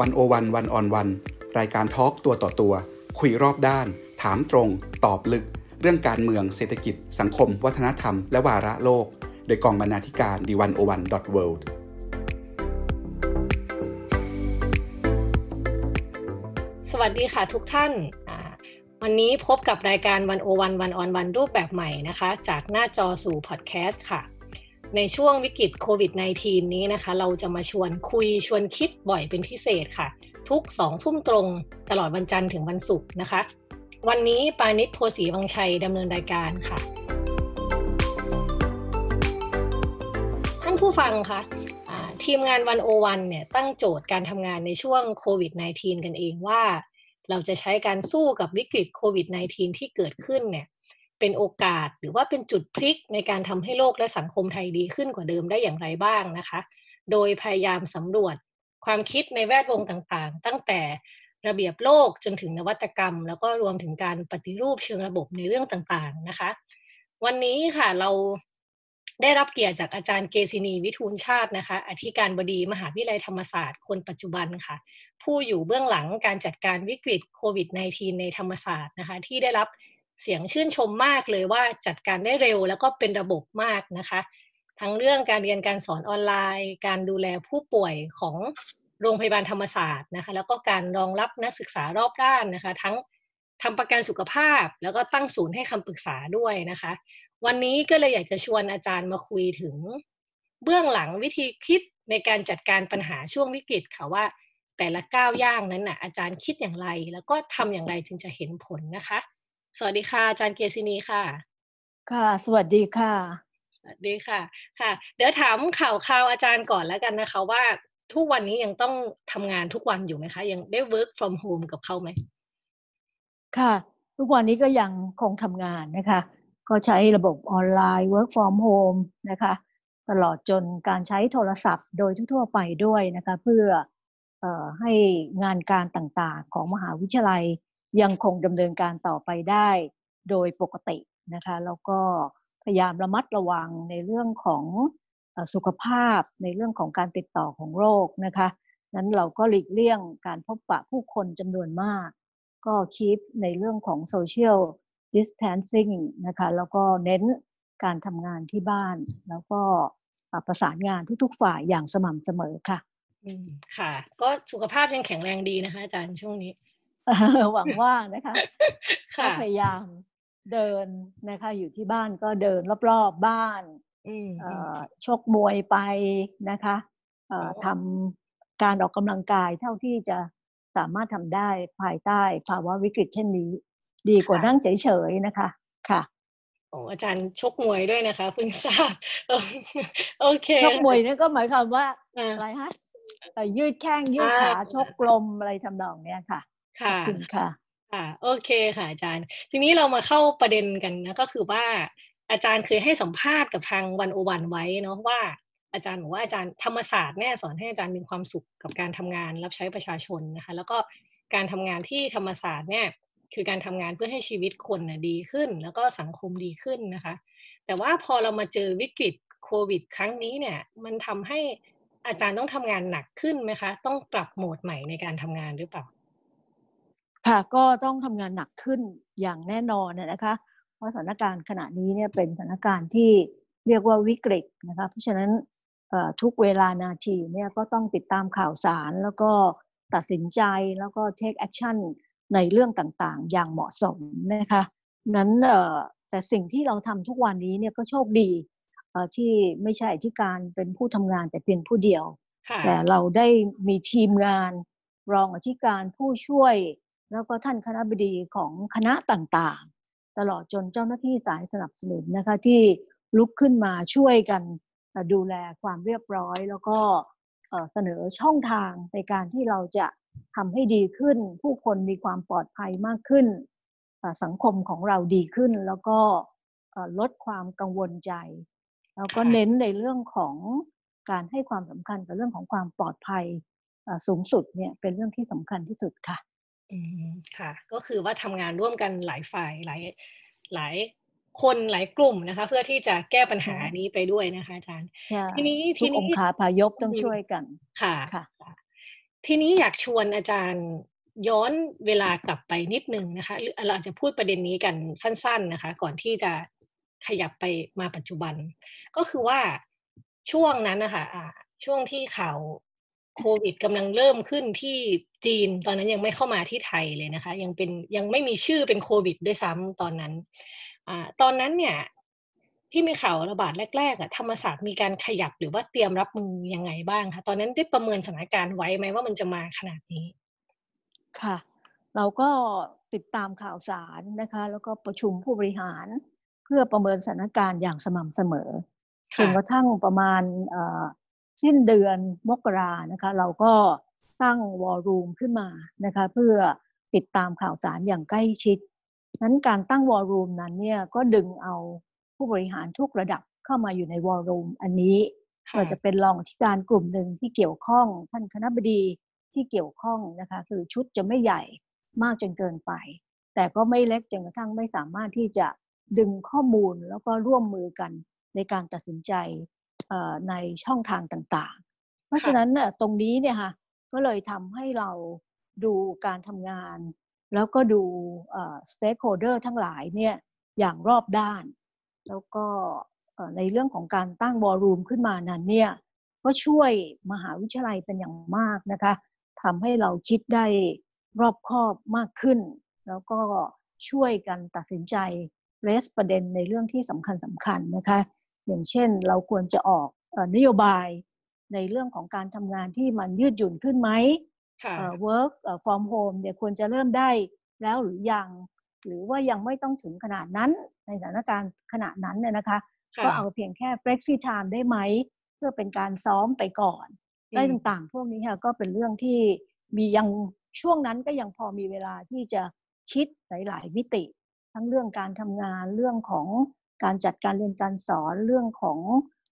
วันโอวันวันออนวันรายการทอล์กตัวต่อตัว คุยรอบด้าน ถามตรง ตอบลึก เรื่องการเมืองเศรษฐกิจ สังคม วัฒนธรรม และวาระโลก โดยกองบรรณาธิการดีวันโอวันดอทเวิลด์สวัสดีค่ะทุกท่าน วันนี้พบกับรายการวันโอวันวันออนวันรูปแบบใหม่นะคะ จากหน้าจอสู่พอดแคสต์ค่ะ ในช่วงวิกฤตโควิด -19 นี้นะคะ เราจะมาชวนคุยชวนคิดบ่อยเป็นพิเศษค่ะ ทุกสองทุ่มตรงตลอดวันจันทร์ถึงวันศุกร์นะคะ วันนี้ปานิชโพสีวังชัยดำเนินรายการค่ะ ท่านผู้ฟังคะทีมงานวันโอวันเนี่ยตั้งโจทย์การทำงานในช่วงโควิด -19 กันเองว่า เราจะใช้การสู้กับวิกฤตโควิด -19 ที่เกิดขึ้นเนี่ย เป็นโอกาสหรือว่าเป็นจุดพลิกในการทำให้โลกและสังคมไทยดีขึ้นกว่าเดิมได้อย่างไรบ้างนะคะ โดยพยายามสำรวจความคิดในแวดวงต่างๆ ตั้งแต่ระเบียบโลกจนถึงนวัตกรรม แล้วก็รวมถึงการปฏิรูปเชิงระบบในเรื่องต่างๆนะคะ วันนี้ค่ะเราได้รับเกียรติจากอาจารย์เกษินีวิทูลชาตินะคะ อธิการบดีมหาวิทยาลัยธรรมศาสตร์คนปัจจุบันค่ะ ผู้อยู่เบื้องหลังการจัดการวิกฤตโควิด -19 ในธรรมศาสตร์นะคะ ที่ได้รับ เสียงชื่นชมมากเลยว่าจัดการได้เร็วแล้วก็เป็นระบบมากนะคะ ทั้งเรื่องการเรียนการสอนออนไลน์ การดูแลผู้ป่วยของโรงพยาบาลธรรมศาสตร์นะคะแล้วก็การรองรับนักศึกษารอบด้านนะคะ ทั้งทำประกันสุขภาพ แล้วก็ตั้งศูนย์ให้คำปรึกษาด้วยนะคะ วันนี้ก็เลยอยากจะชวนอาจารย์มาคุยถึง เบื้องหลังวิธีคิดในการจัดการปัญหาช่วงวิกฤตค่ะว่าแต่ละก้าวย่างนั้นน่ะอาจารย์คิดอย่างไร แล้วก็ทำอย่างไรจึงจะเห็นผลนะคะ สวัสดีค่ะ อาจารย์เกษินีค่ะ ค่ะ สวัสดีค่ะ สวัสดีค่ะ ค่ะ เดี๋ยวถามข่าวคราวอาจารย์ก่อนแล้วกันนะคะ ว่าทุกวันนี้ยังต้องทำงานทุกวันอยู่ไหมคะ ยังได้ work from home กับเขาไหม ค่ะ ทุกวันนี้ก็ยังคงทำงานนะคะ ก็ใช้ระบบออนไลน์ work from home นะคะ ตลอดจนการใช้โทรศัพท์โดยทั่วไปด้วยนะคะ เพื่ออให้งานการต่างๆของมหาวิทยาลัย ยังคงดำเนินการต่อไปได้โดยปกตินะคะแล้วก็พยายามระมัดระวังในเรื่องของสุขภาพในเรื่องของการติดต่อของโรคนะคะนั้นเราก็หลีกเลี่ยงการพบปะผู้คนจำนวนมาก ก็คีปในเรื่องของโซเชียล distancing นะคะแล้วก็เน้นการทำงานที่บ้าน แล้วก็ประสานงานทุกๆฝ่ายอย่างสม่ำเสมอค่ะอืมค่ะ ก็สุขภาพยังแข็งแรงดีนะคะอาจารย์ช่วงนี้ หวังว่านะคะก็พยายามเดินนะคะ อยู่ที่บ้านก็เดินรอบๆบ้านชกมวยไปนะคะทำการออกกำลังกายเท่าที่จะสามารถทำได้ภายใต้ภาวะวิกฤตเช่นนี้ ดีกว่านั่งเฉยๆนะคะ ค่ะโอ้อาจารย์ชกมวยด้วยนะคะเพิ่งทราบโอเคชกมวยนี่ก็หมายความว่าอะไรฮะยืดแข้งยืดขาชกกลมอะไรทำนองเนี้ยค่ะ ค่ะคุณค่ะ ค่ะ โอเคค่ะอาจารย์ ทีนี้เรามาเข้าประเด็นกันนะก็คือว่าอาจารย์เคยให้สัมภาษณ์กับทางวันโอวันไว้เนาะว่าอาจารย์บอกว่าอาจารย์ธรรมศาสตร์แน่สอนให้อาจารย์มีความสุขกับการทำงานรับใช้ประชาชนนะคะ แล้วก็การทำงานที่ธรรมศาสตร์เนี่ยคือการทำงานเพื่อให้ชีวิตคนนะดีขึ้น แล้วก็สังคมดีขึ้นนะคะ แต่ว่าพอเรามาเจอวิกฤตโควิด ครั้งนี้เนี่ยมันทำให้อาจารย์ต้องทำงานหนักขึ้นไหมคะ ต้องปรับโหมดใหม่ในการทำงานหรือเปล่า ค่ะก็ต้องทำงานหนักขึ้นอย่างแน่นอนนะคะเพราะสถานการณ์ขณะนี้เนี่ยเป็นสถานการณ์ที่เรียกว่าวิกฤตนะคะเพราะฉะนั้นทุกเวลานาทีเนี่ยก็ต้องติดตามข่าวสารแล้วก็ตัดสินใจแล้วก็ take action ในเรื่องต่างๆ อย่างเหมาะสมนะคะนั้นแต่สิ่งที่เราทำทุกวันนี้เนี่ยก็โชคดีที่ไม่ใช่ที่การเป็นผู้ทำงานแต่เพียงผู้เดียว แต่เราได้มีทีมงานรองอธิการผู้ช่วย แล้วก็ท่านคณะบดีของคณะต่างๆ ตลอดจนเจ้าหน้าที่สายสนับสนุนนะคะที่ลุกขึ้นมาช่วยกันดูแลความเรียบร้อย แล้วก็เสนอช่องทางในการที่เราจะทำให้ดีขึ้น ผู้คนมีความปลอดภัยมากขึ้น สังคมของเราดีขึ้น แล้วก็ลดความกังวลใจ แล้วก็เน้นในเรื่องของการให้ความสำคัญกับเรื่องของความปลอดภัยสูงสุดเนี่ยเป็นเรื่องที่สำคัญที่สุดค่ะ อืมค่ะ ก็คือว่าทำงานร่วมกันหลายฝ่ายหลายหลายคนหลายกลุ่มนะคะ เพื่อที่จะแก้ปัญหานี้ไปด้วยนะคะ อาจารย์ ทีนี้ทีนี้องค์ขาพายกต้องช่วยกันค่ะค่ะ ทีนี้อยากชวนอาจารย์ย้อนเวลากลับไปนิดนึงนะคะเราอาจจะพูดประเด็นนี้กันสั้น ๆนะคะ ก่อนที่จะขยับไปมาปัจจุบัน ก็คือว่าช่วงนั้นนะคะะช่วงที่ข่าว โควิดกำลังเริ่มขึ้นที่จีน ตอนนั้นยังไม่เข้ามาที่ไทยเลยนะคะ ยังเป็นยังไม่มีชื่อเป็นโควิดด้วยซ้ำตอนนั้นอตอนนั้นเนี่ยที่มีข่าวระบาดแรกๆอะธรรมศาสตร์มีการขยับหรือว่าเตรียมรับมือยังไงบ้างคะตอนนั้นได้ประเมินสถานการณ์ไว้ไหมว่ามันจะมาขนาดนี้ ค่ะ เราก็ติดตามข่าวสารนะคะ แล้วก็ประชุมผู้บริหาร เพื่อประเมินสถานการณ์อย่างสม่ำเสมอจนกระทั่งประมาณ สิ้นเดือนมกรานะคะเราก็ตั้งวอลลุ่มขึ้นมานะคะเพื่อติดตามข่าวสารอย่างใกล้ชิด นั้นการตั้งวอลลุ่มนั้นเนี่ยก็ดึงเอาผู้บริหารทุกระดับเข้ามาอยู่ในวอลลุ่มอันนี้เราจะเป็นรองที่การกลุ่มหนึ่งที่เกี่ยวข้องท่านคณะบดีที่เกี่ยวข้องนะคะคือชุดจะไม่ใหญ่มากจนเกินไป แต่ก็ไม่เล็กจนกระทั่งไม่สามารถที่จะดึงข้อมูลแล้วก็ร่วมมือกันในการตัดสินใจ ในช่องทางต่างๆ เพราะฉะนั้นตรงนี้เนี่ยค่ะก็เลยทำให้เราดูการทำงาน แล้วก็ดู stakeholder ทั้งหลายเนี่ยอย่างรอบด้าน แล้วก็ในเรื่องของการตั้ง war room ขึ้นมานั้นเนี่ยก็ช่วยมหาวิทยาลัยเป็นอย่างมากนะคะทำให้เราคิดได้รอบคอบมากขึ้น แล้วก็ช่วยกันตัดสินใจ raise ประเด็นในเรื่องที่สำคัญสำคัญนะคะ อย่างเช่น เราควรจะออกนโยบายในเรื่องของการทำงานที่มันยืดหยุ่นขึ้นไหม work from home เนี่ยควรจะเริ่มได้แล้วหรือยัง หรือว่ายังไม่ต้องถึงขนาดนั้นในสถานการณ์ขณะนั้นเนี่ยนะคะก็เอาเพียงแค่ flexi time ได้ไหม เพื่อเป็นการซ้อมไปก่อนได้ต่างๆ พวกนี้ค่ะก็เป็นเรื่องที่มียังช่วงนั้นก็ยังพอมีเวลาที่จะคิดหลาย ๆ มิติ ทั้งเรื่องการทำงานเรื่องของ การจัดการเรียนการสอนเรื่องของ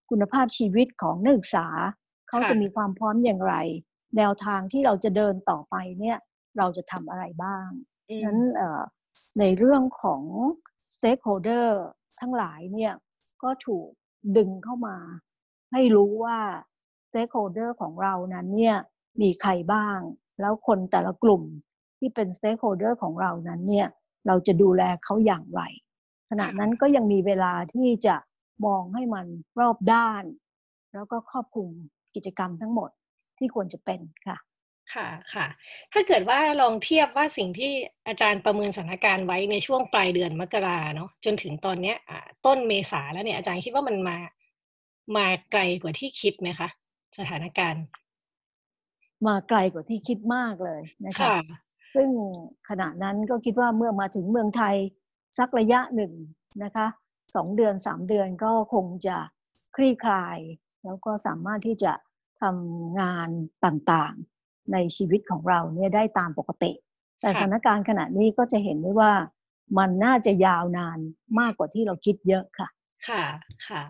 คุณภาพชีวิตของนักศึกษา เขาจะมีความพร้อมอย่างไร แนวทางที่เราจะเดินต่อไปเนี่ยเราจะทำอะไรบ้างนั้นในเรื่องของ stakeholder ทั้งหลายเนี่ยก็ถูกดึงเข้ามา ให้รู้ว่า stakeholder ของเรานั้นเนี่ยมีใครบ้าง แล้วคนแต่ละกลุ่มที่เป็น stakeholder ของเรานั้นเนี่ยเราจะดูแลเขาอย่างไร ขณะนั้นก็ยังมีเวลาที่จะมองให้มันรอบด้าน แล้วก็ครอบคลุมกิจกรรมทั้งหมดที่ควรจะเป็นค่ะค่ะค่ะ ถ้าเกิดว่าลองเทียบว่าสิ่งที่อาจารย์ประเมินสถานการณ์ไว้ในช่วงปลายเดือนมกราเนาะจนถึงตอนเนี้ยต้นเมษาแล้วเนี่ยอาจารย์คิดว่ามันมามาไกลกว่าที่คิดไหมคะ สถานการณ์ มาไกลกว่าที่คิดมากเลยนะคะ ซึ่งขณะนั้นก็คิดว่าเมื่อมาถึงเมืองไทย สักระยะหนึ่งนะคะสองเดือนสามเดือนก็คงจะคลี่คลาย แล้วก็สามารถที่จะทำงานต่างๆในชีวิตของเราเนี่ยได้ตามปกติ แต่สถานการณ์ขณะนี้ก็จะเห็นได้ว่ามันน่าจะยาวนานมากกว่าที่เราคิดเยอะค่ะ ค่ะ ค่ะ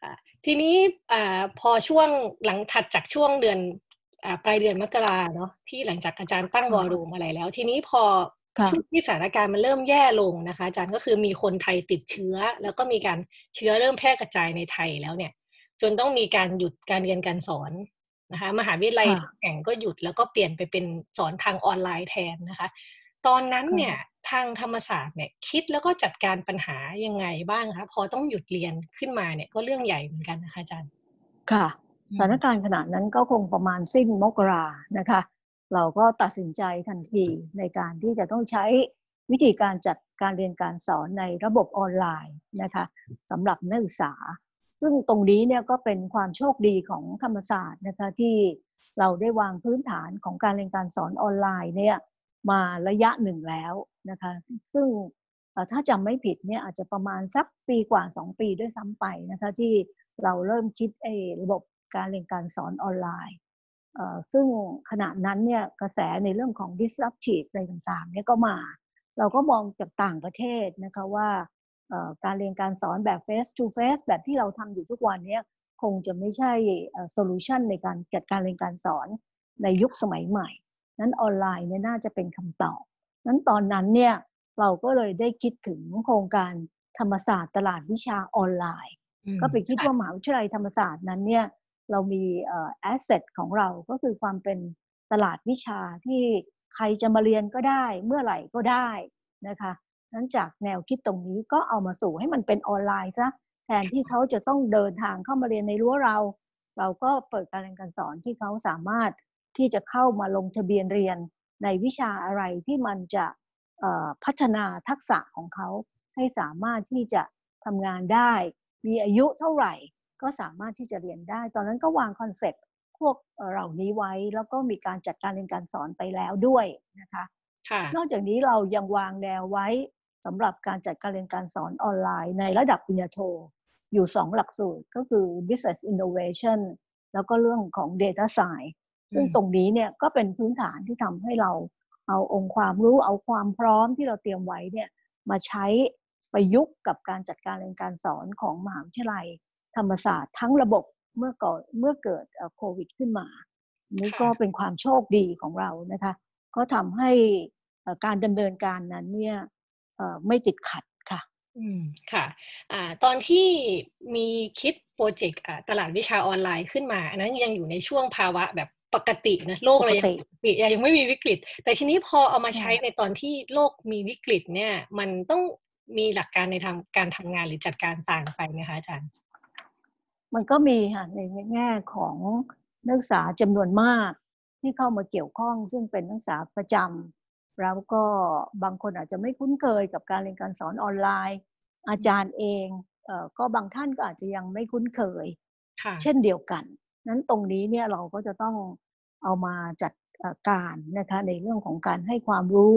ค่ะ ทีนี้อพอช่วงหลังถัดจากช่วงเดือนอปลายเดือนมกราเนาะที่หลังจากอาจารย์ตั้งวอลลุ่มอะไรแล้ว ทีนี้พอ ช่วงที่สถานการณ์มันเริ่มแย่ลงนะคะ อาจารย์ก็คือมีคนไทยติดเชื้อ แล้วก็มีการเชื้อเริ่มแพร่กระจายในไทยแล้วเนี่ย จนต้องมีการหยุดการเรียนการสอนนะคะ มหาวิทยาลัยแห่งก็หยุดแล้วก็เปลี่ยนไปเป็นสอนทางออนไลน์แทนนะคะ ตอนนั้นเนี่ยทางธรรมศาสตร์เนี่ยคิดแล้วก็จัดการปัญหายังไงบ้างคะพอต้องหยุดเรียนขึ้นมาเนี่ยก็เรื่องใหญ่เหมือนกันนะคะอาจารย์ ค่ะสถานการณ์ขนาดนั้นก็คงประมาณสิ้นมกรานะคะ เราก็ตัดสินใจทันทีในการที่จะต้องใช้วิธีการจัดการเรียนการสอนในระบบออนไลน์นะคะสำหรับนักศึกษา ซึ่งตรงนี้เนี่ยก็เป็นความโชคดีของธรรมศาสตร์นะคะที่เราได้วางพื้นฐานของการเรียนการสอนออนไลน์เนี่ยมาระยะหนึ่งแล้วนะคะ ซึ่งถ้าจำไม่ผิดเนี่ยอาจจะประมาณสักปีกว่า 2 ปีด้วยซ้ำไปนะคะที่เราเริ่มคิดเอระบบการเรียนการสอนออนไลน์ ซึ่งขณะนั้นเนี่ยกระแสในเรื่องของ disruptive อะไรต่างๆเนี่ยก็มา เราก็มองจากต่างประเทศนะคะว่าการเรียนการสอนแบบ face to face แบบที่เราทำอยู่ทุกวันนี้คงจะไม่ใช่โซลูชันในการจัดการเรียนการสอนในยุคสมัยใหม่ นั้นออนไลน์เนี่ยน่าจะเป็นคำตอบ นั้นตอนนั้นเนี่ยเราก็เลยได้คิดถึงโครงการธรรมศาสตร์ตลาดวิชาออนไลน์ ก็ไปคิดว่ามหาวิทยาลัยธรรมศาสตร์นั้นเนี่ย เรามีแอสเซทของเราก็คือความเป็นตลาดวิชาที่ใครจะมาเรียนก็ได้เมื่อไหร่ก็ได้นะคะนั้นจากแนวคิดตรงนี้ก็เอามาสู่ให้มันเป็นออนไลน์ซะแทนที่เขาจะต้องเดินทางเข้ามาเรียนในรั้วเรา เราก็เปิดการเรียนการสอนที่เขาสามารถที่จะเข้ามาลงทะเบียนเรียนในวิชาอะไรที่มันจะพัฒนาทักษะของเขาให้สามารถที่จะทำงานได้ มีอายุเท่าไหร่ ก็สามารถที่จะเรียนได้ ตอนนั้นก็วางคอนเซ็ปต์พวกเหล่านี้ไว้ แล้วก็มีการจัดการเรียนการสอนไปแล้วด้วยนะคะนอกจากนี้เรายังวางแนวไว้สำหรับการจัดการเรียนการสอนออนไลน์ในระดับปริญญาโท อยู่สองหลักสูตรก็คือ business innovation แล้วก็เรื่องของ data science ซึ่งตรงนี้เนี่ยก็เป็นพื้นฐานที่ทำให้เราเอาองค์ความรู้เอาความพร้อมที่เราเตรียมไว้เนี่ยมาใช้ประยุกต์กับการจัดการเรียนการสอนของมหาวิทยาลัย ธรรมศาสตร์ทั้งระบบเมื่อก่อนเมื่อเกิดโควิดขึ้นมา นี่ก็เป็นความโชคดีของเรานะคะก็ทำให้การดำเนินการนั้นเนี่ยไม่ติดขัดค่ะ อืมค่ะอ่าตอนที่มีคิดโปรเจกต์ตลาดวิชาออนไลน์ขึ้นมาอันนั้นยังอยู่ในช่วงภาวะแบบปกตินะโลกเลยยังปกติยังไม่มีวิกฤต แต่ทีนี้พอเอามาใช้ในตอนที่โลกมีวิกฤตเนี่ย มันต้องมีหลักการในทางการทำงานหรือจัดการต่างไปไหมคะอาจารย์ มันก็มีค่ะในแง่ของนักศึกษาจำนวนมากที่เข้ามาเกี่ยวข้องซึ่งเป็นนักศึกษาประจำแล้วก็บางคนอาจจะไม่คุ้นเคยกับการเรียนการสอนออนไลน์ อาจารย์เองเอก็บางท่านก็อาจจะยังไม่คุ้นเคย เช่นเดียวกัน นั้นตรงนี้เนี่ยเราก็จะต้องเอามาจัดการนะคะในเรื่องของการให้ความรู้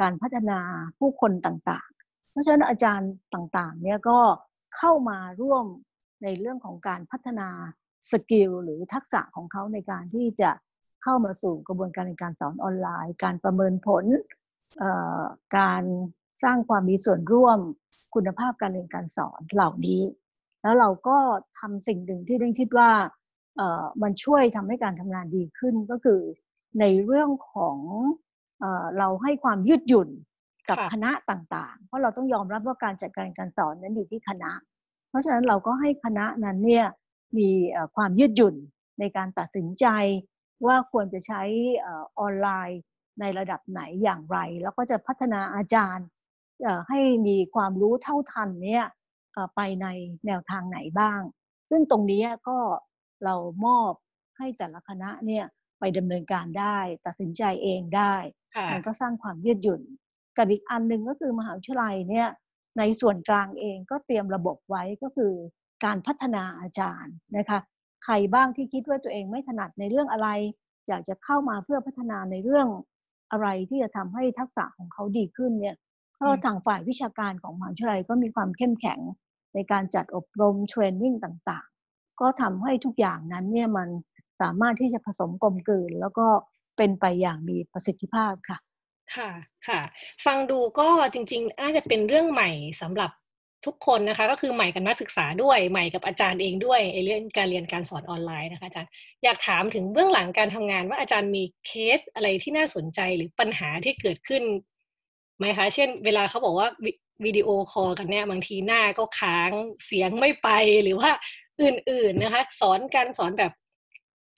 การพัฒนาผู้คนต่างๆ เพราะฉะนั้นอาจารย์ต่างๆเนี่ยก็เข้ามาร่วม ในเรื่องของการพัฒนาสกิลหรือทักษะของเขาในการที่จะเข้ามาสู่กระบวนการในการสอนออนไลน์ การประเมินผลการสร้างความมีส่วนร่วมคุณภาพการเรียนการสอนเหล่านี้ แล้วเราก็ทำสิ่งหนึ่งที่ได้คิดว่ามันช่วยทำให้การทำงานดีขึ้นก็คือในเรื่องของเราให้ความยืดหยุ่นกับคณะต่างๆ เพราะเราต้องยอมรับว่าการจัดการการสอนนั้นอยู่ที่คณะ เพราะฉะนั้นเราก็ให้คณะนั้นเนี่ยมีความยืดหยุ่นในการตัดสินใจว่าควรจะใช้ออนไลน์ในระดับไหนอย่างไร แล้วก็จะพัฒนาอาจารย์ให้มีความรู้เท่าทันเนี่ยไปในแนวทางไหนบ้าง ซึ่งตรงนี้ก็เรามอบให้แต่ละคณะเนี่ยไปดำเนินการได้ ตัดสินใจเองได้ มันก็สร้างความยืดหยุ่นกับอีกอันหนึ่งก็คือมหาวิทยาลัยเนี่ย ในส่วนกลางเองก็เตรียมระบบไว้ก็คือการพัฒนาอาจารย์นะคะใครบ้างที่คิดว่าตัวเองไม่ถนัดในเรื่องอะไร อยากจะเข้ามาเพื่อพัฒนาในเรื่องอะไรที่จะทำให้ทักษะของเขาดีขึ้นเนี่ยก็ทางฝ่ายวิชาการของมหาวิทยาลัยก็มีความเข้มแข็งในการจัดอบรมเทรนนิ่งต่างก็ทำให้ทุกอย่างนั้นเนี่ยมันสามารถที่จะผสมกลมกลืน แล้วก็เป็นไปอย่างมีประสิทธิภาพค่ะ ค่ะค่ะ ฟังดูก็จริงๆน่าจะเป็นเรื่องใหม่สำหรับทุกคนนะคะ ก็คือใหม่กับนักศึกษาด้วยใหม่กับอาจารย์เองด้วยเรื่องการเรียนการสอนออนไลน์นะคะอาจารย์อยากถามถึงเบื้องหลังการทำงานว่าอาจารย์มีเคสอะไรที่น่าสนใจหรือปัญหาที่เกิดขึ้นไหมคะ เช่น เวลาเขาบอกว่าวิดีโอคอลกันเนี่ยบางทีหน้าก็ค้างเสียงไม่ไปหรือว่าอื่นๆนะคะ สอนการสอนแบบ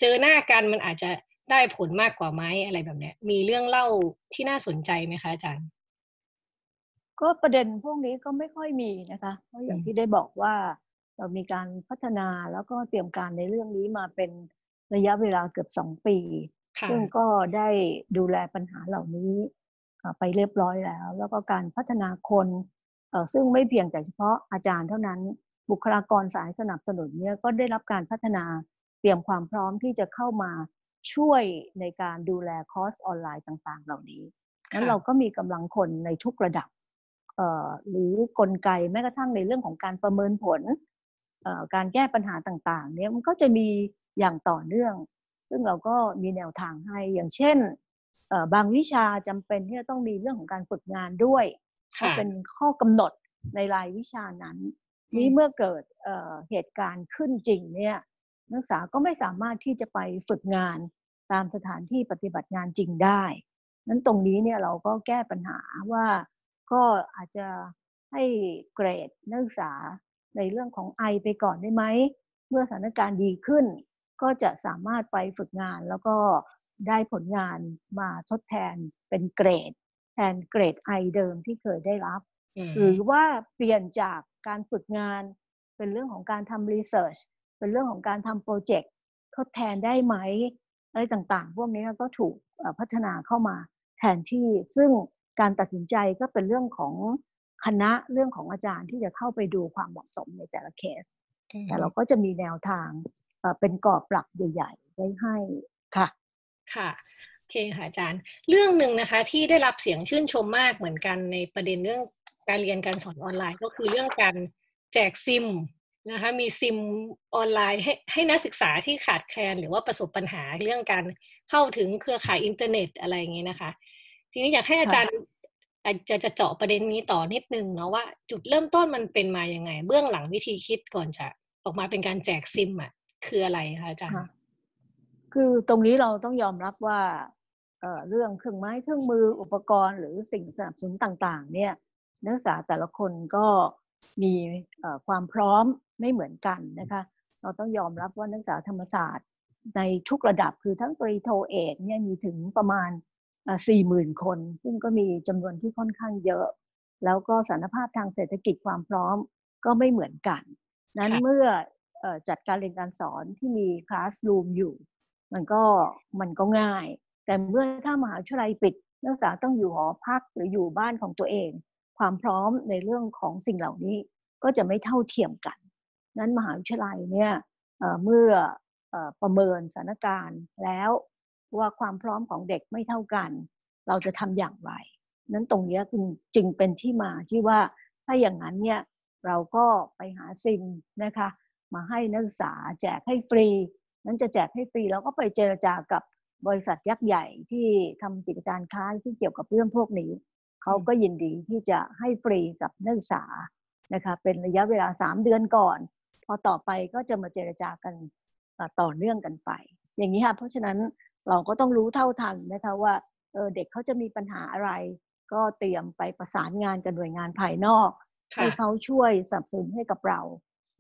เจอหน้ากันมันอาจจะ ได้ผลมากกว่าไหมอะไรแบบเนี้ย มีเรื่องเล่าที่น่าสนใจไหมคะอาจารย์ ก็ประเด็นพวกนี้ก็ไม่ค่อยมีนะคะ เพราะอย่างที่ได้บอกว่าเรามีการพัฒนาแล้วก็เตรียมการในเรื่องนี้มาเป็นระยะเวลาเกือบสองปี ซึ่งก็ได้ดูแลปัญหาเหล่านี้ไปเรียบร้อยแล้ว แล้วก็การพัฒนาคนซึ่งไม่เพียงแต่เฉพาะอาจารย์เท่านั้น บุคลากรสายสนับสนุนเนี่ยก็ได้รับการพัฒนาเตรียมความพร้อมที่จะเข้ามา ช่วยในการดูแลคอร์สออนไลน์ต่าง ๆ เหล่านี้นั้นเราก็มีกำลังคนในทุกระดับหรือกลไกแม้กระทั่งในเรื่องของการประเมินผลการแก้ปัญหาต่างๆ เนี่ยมันก็จะมีอย่างต่อเนื่อง ซึ่งเราก็มีแนวทางให้อย่างเช่นบางวิชาจำเป็นที่จะต้องมีเรื่องของการฝึกงานด้วยเป็นข้อกำหนดในรายวิชานั้น นี้เมื่อเกิดเเหตุการณ์ขึ้นจริงเนี่ย นักศึกษาก็ไม่สามารถที่จะไปฝึกงานตามสถานที่ปฏิบัติงานจริงได้นั้นตรงนี้เนี่ยเราก็แก้ปัญหาว่าก็อาจจะให้เกรดนักศึกษาในเรื่องของไอไปก่อนได้ไหม เมื่อสถานการณ์ดีขึ้น ก็จะสามารถไปฝึกงานแล้วก็ได้ผลงานมาทดแทนเป็นเกรด แทนเกรด I เดิมที่เคยได้รับ หรือว่าเปลี่ยนจากการฝึกงานเป็นเรื่องของการทำ research เป็นเรื่องของการทำโปรเจกต์ทดแทนได้ไหมอะไรต่างๆ พวกนี้ก็ถูกพัฒนาเข้ามาแทนที่ซึ่งการตัดสินใจก็เป็นเรื่องของคณะเรื่องของอาจารย์ที่จะเข้าไปดูความเหมาะสมในแต่ละเคส แต่เราก็จะมีแนวทางเป็นกรอบหลักใหญ่ ๆ ไว้ให้ค่ะ ค่ะโอเคค่ะอาจารย์ เรื่องหนึ่งนะคะที่ได้รับเสียงชื่นชมมากเหมือนกันในประเด็นเรื่องการเรียนการสอนออนไลน์ ก็คือเรื่องการแจกซิม นะคะมีซิมออนไลน์ให้ให้นักศึกษาที่ขาดแคลน หรือว่าประสบปัญหาเรื่องการเข้าถึงเครือข่ายอินเทอร์เน็ตอะไรอย่างนี้นะคะ ทีนี้อยากให้อาจารย์จะจะเจาะประเด็นนี้ต่อนิดนึงเนาะว่าจุดเริ่มต้นมันเป็นมาอย่างไง เบื้องหลังวิธีคิดก่อนจะออกมาเป็นการแจกซิมอะคืออะไรคะอาจารย์ คือตรงนี้เราต้องยอมรับว่าเรื่องเครื่องไม้เครื่องมืออุปกรณ์หรือสิ่งสนับสนุนต่าง ๆ เนี่ยนักศึกษาแต่ละคนก็ มีความพร้อมไม่เหมือนกันนะคะ เราต้องยอมรับว่านักศึกษาธรรมศาสตร์ในทุกระดับคือทั้งปริโทเอกเนี่ยมีถึงประมาณสี่หมื่นคน ซึ่งก็มีจำนวนที่ค่อนข้างเยอะ แล้วก็สารภาพทางเศรษฐกิจความพร้อมก็ไม่เหมือนกัน นั้นเมื่อจัดการเรียนการสอนที่มีคลาสรูมอยู่ มันก็มันก็ง่าย แต่เมื่อถ้ามหาวิทยาลัยปิดนักศึกษาต้องอยู่หอพักหรืออยู่บ้านของตัวเอง ความพร้อมในเรื่องของสิ่งเหล่านี้ก็จะไม่เท่าเทียมกัน นั้นมหาวิทยาลัยเนี่ยเมื่อประเมินสถานการณ์แล้วว่าความพร้อมของเด็กไม่เท่ากัน เราจะทำอย่างไร นั้นตรงนี้จึงเป็นที่มาที่ว่าถ้าอย่างนั้นเนี่ยเราก็ไปหาซิมนะคะมาให้นักศึกษาแจกให้ฟรี นั้นจะแจกให้ฟรีเราก็ไปเจรจากับบริษัทยักษ์ใหญ่ที่ทำกิจการค้าที่เกี่ยวกับเรื่องพวกนี้ เขาก็ยินดีที่จะให้ฟรีกับนักศึกษานะคะเป็นระยะเวลา 3 เดือนก่อน พอต่อไปก็จะมาเจรจากันต่อเนื่องกันไป อย่างนี้ค่ะเพราะฉะนั้นเราก็ต้องรู้เท่าทันนะคะว่าเเด็กเขาจะมีปัญหาอะไร ก็เตรียมไปประสานงานกับหน่วยงานภายนอก ให้เขาช่วยสนับสนุนให้กับเรา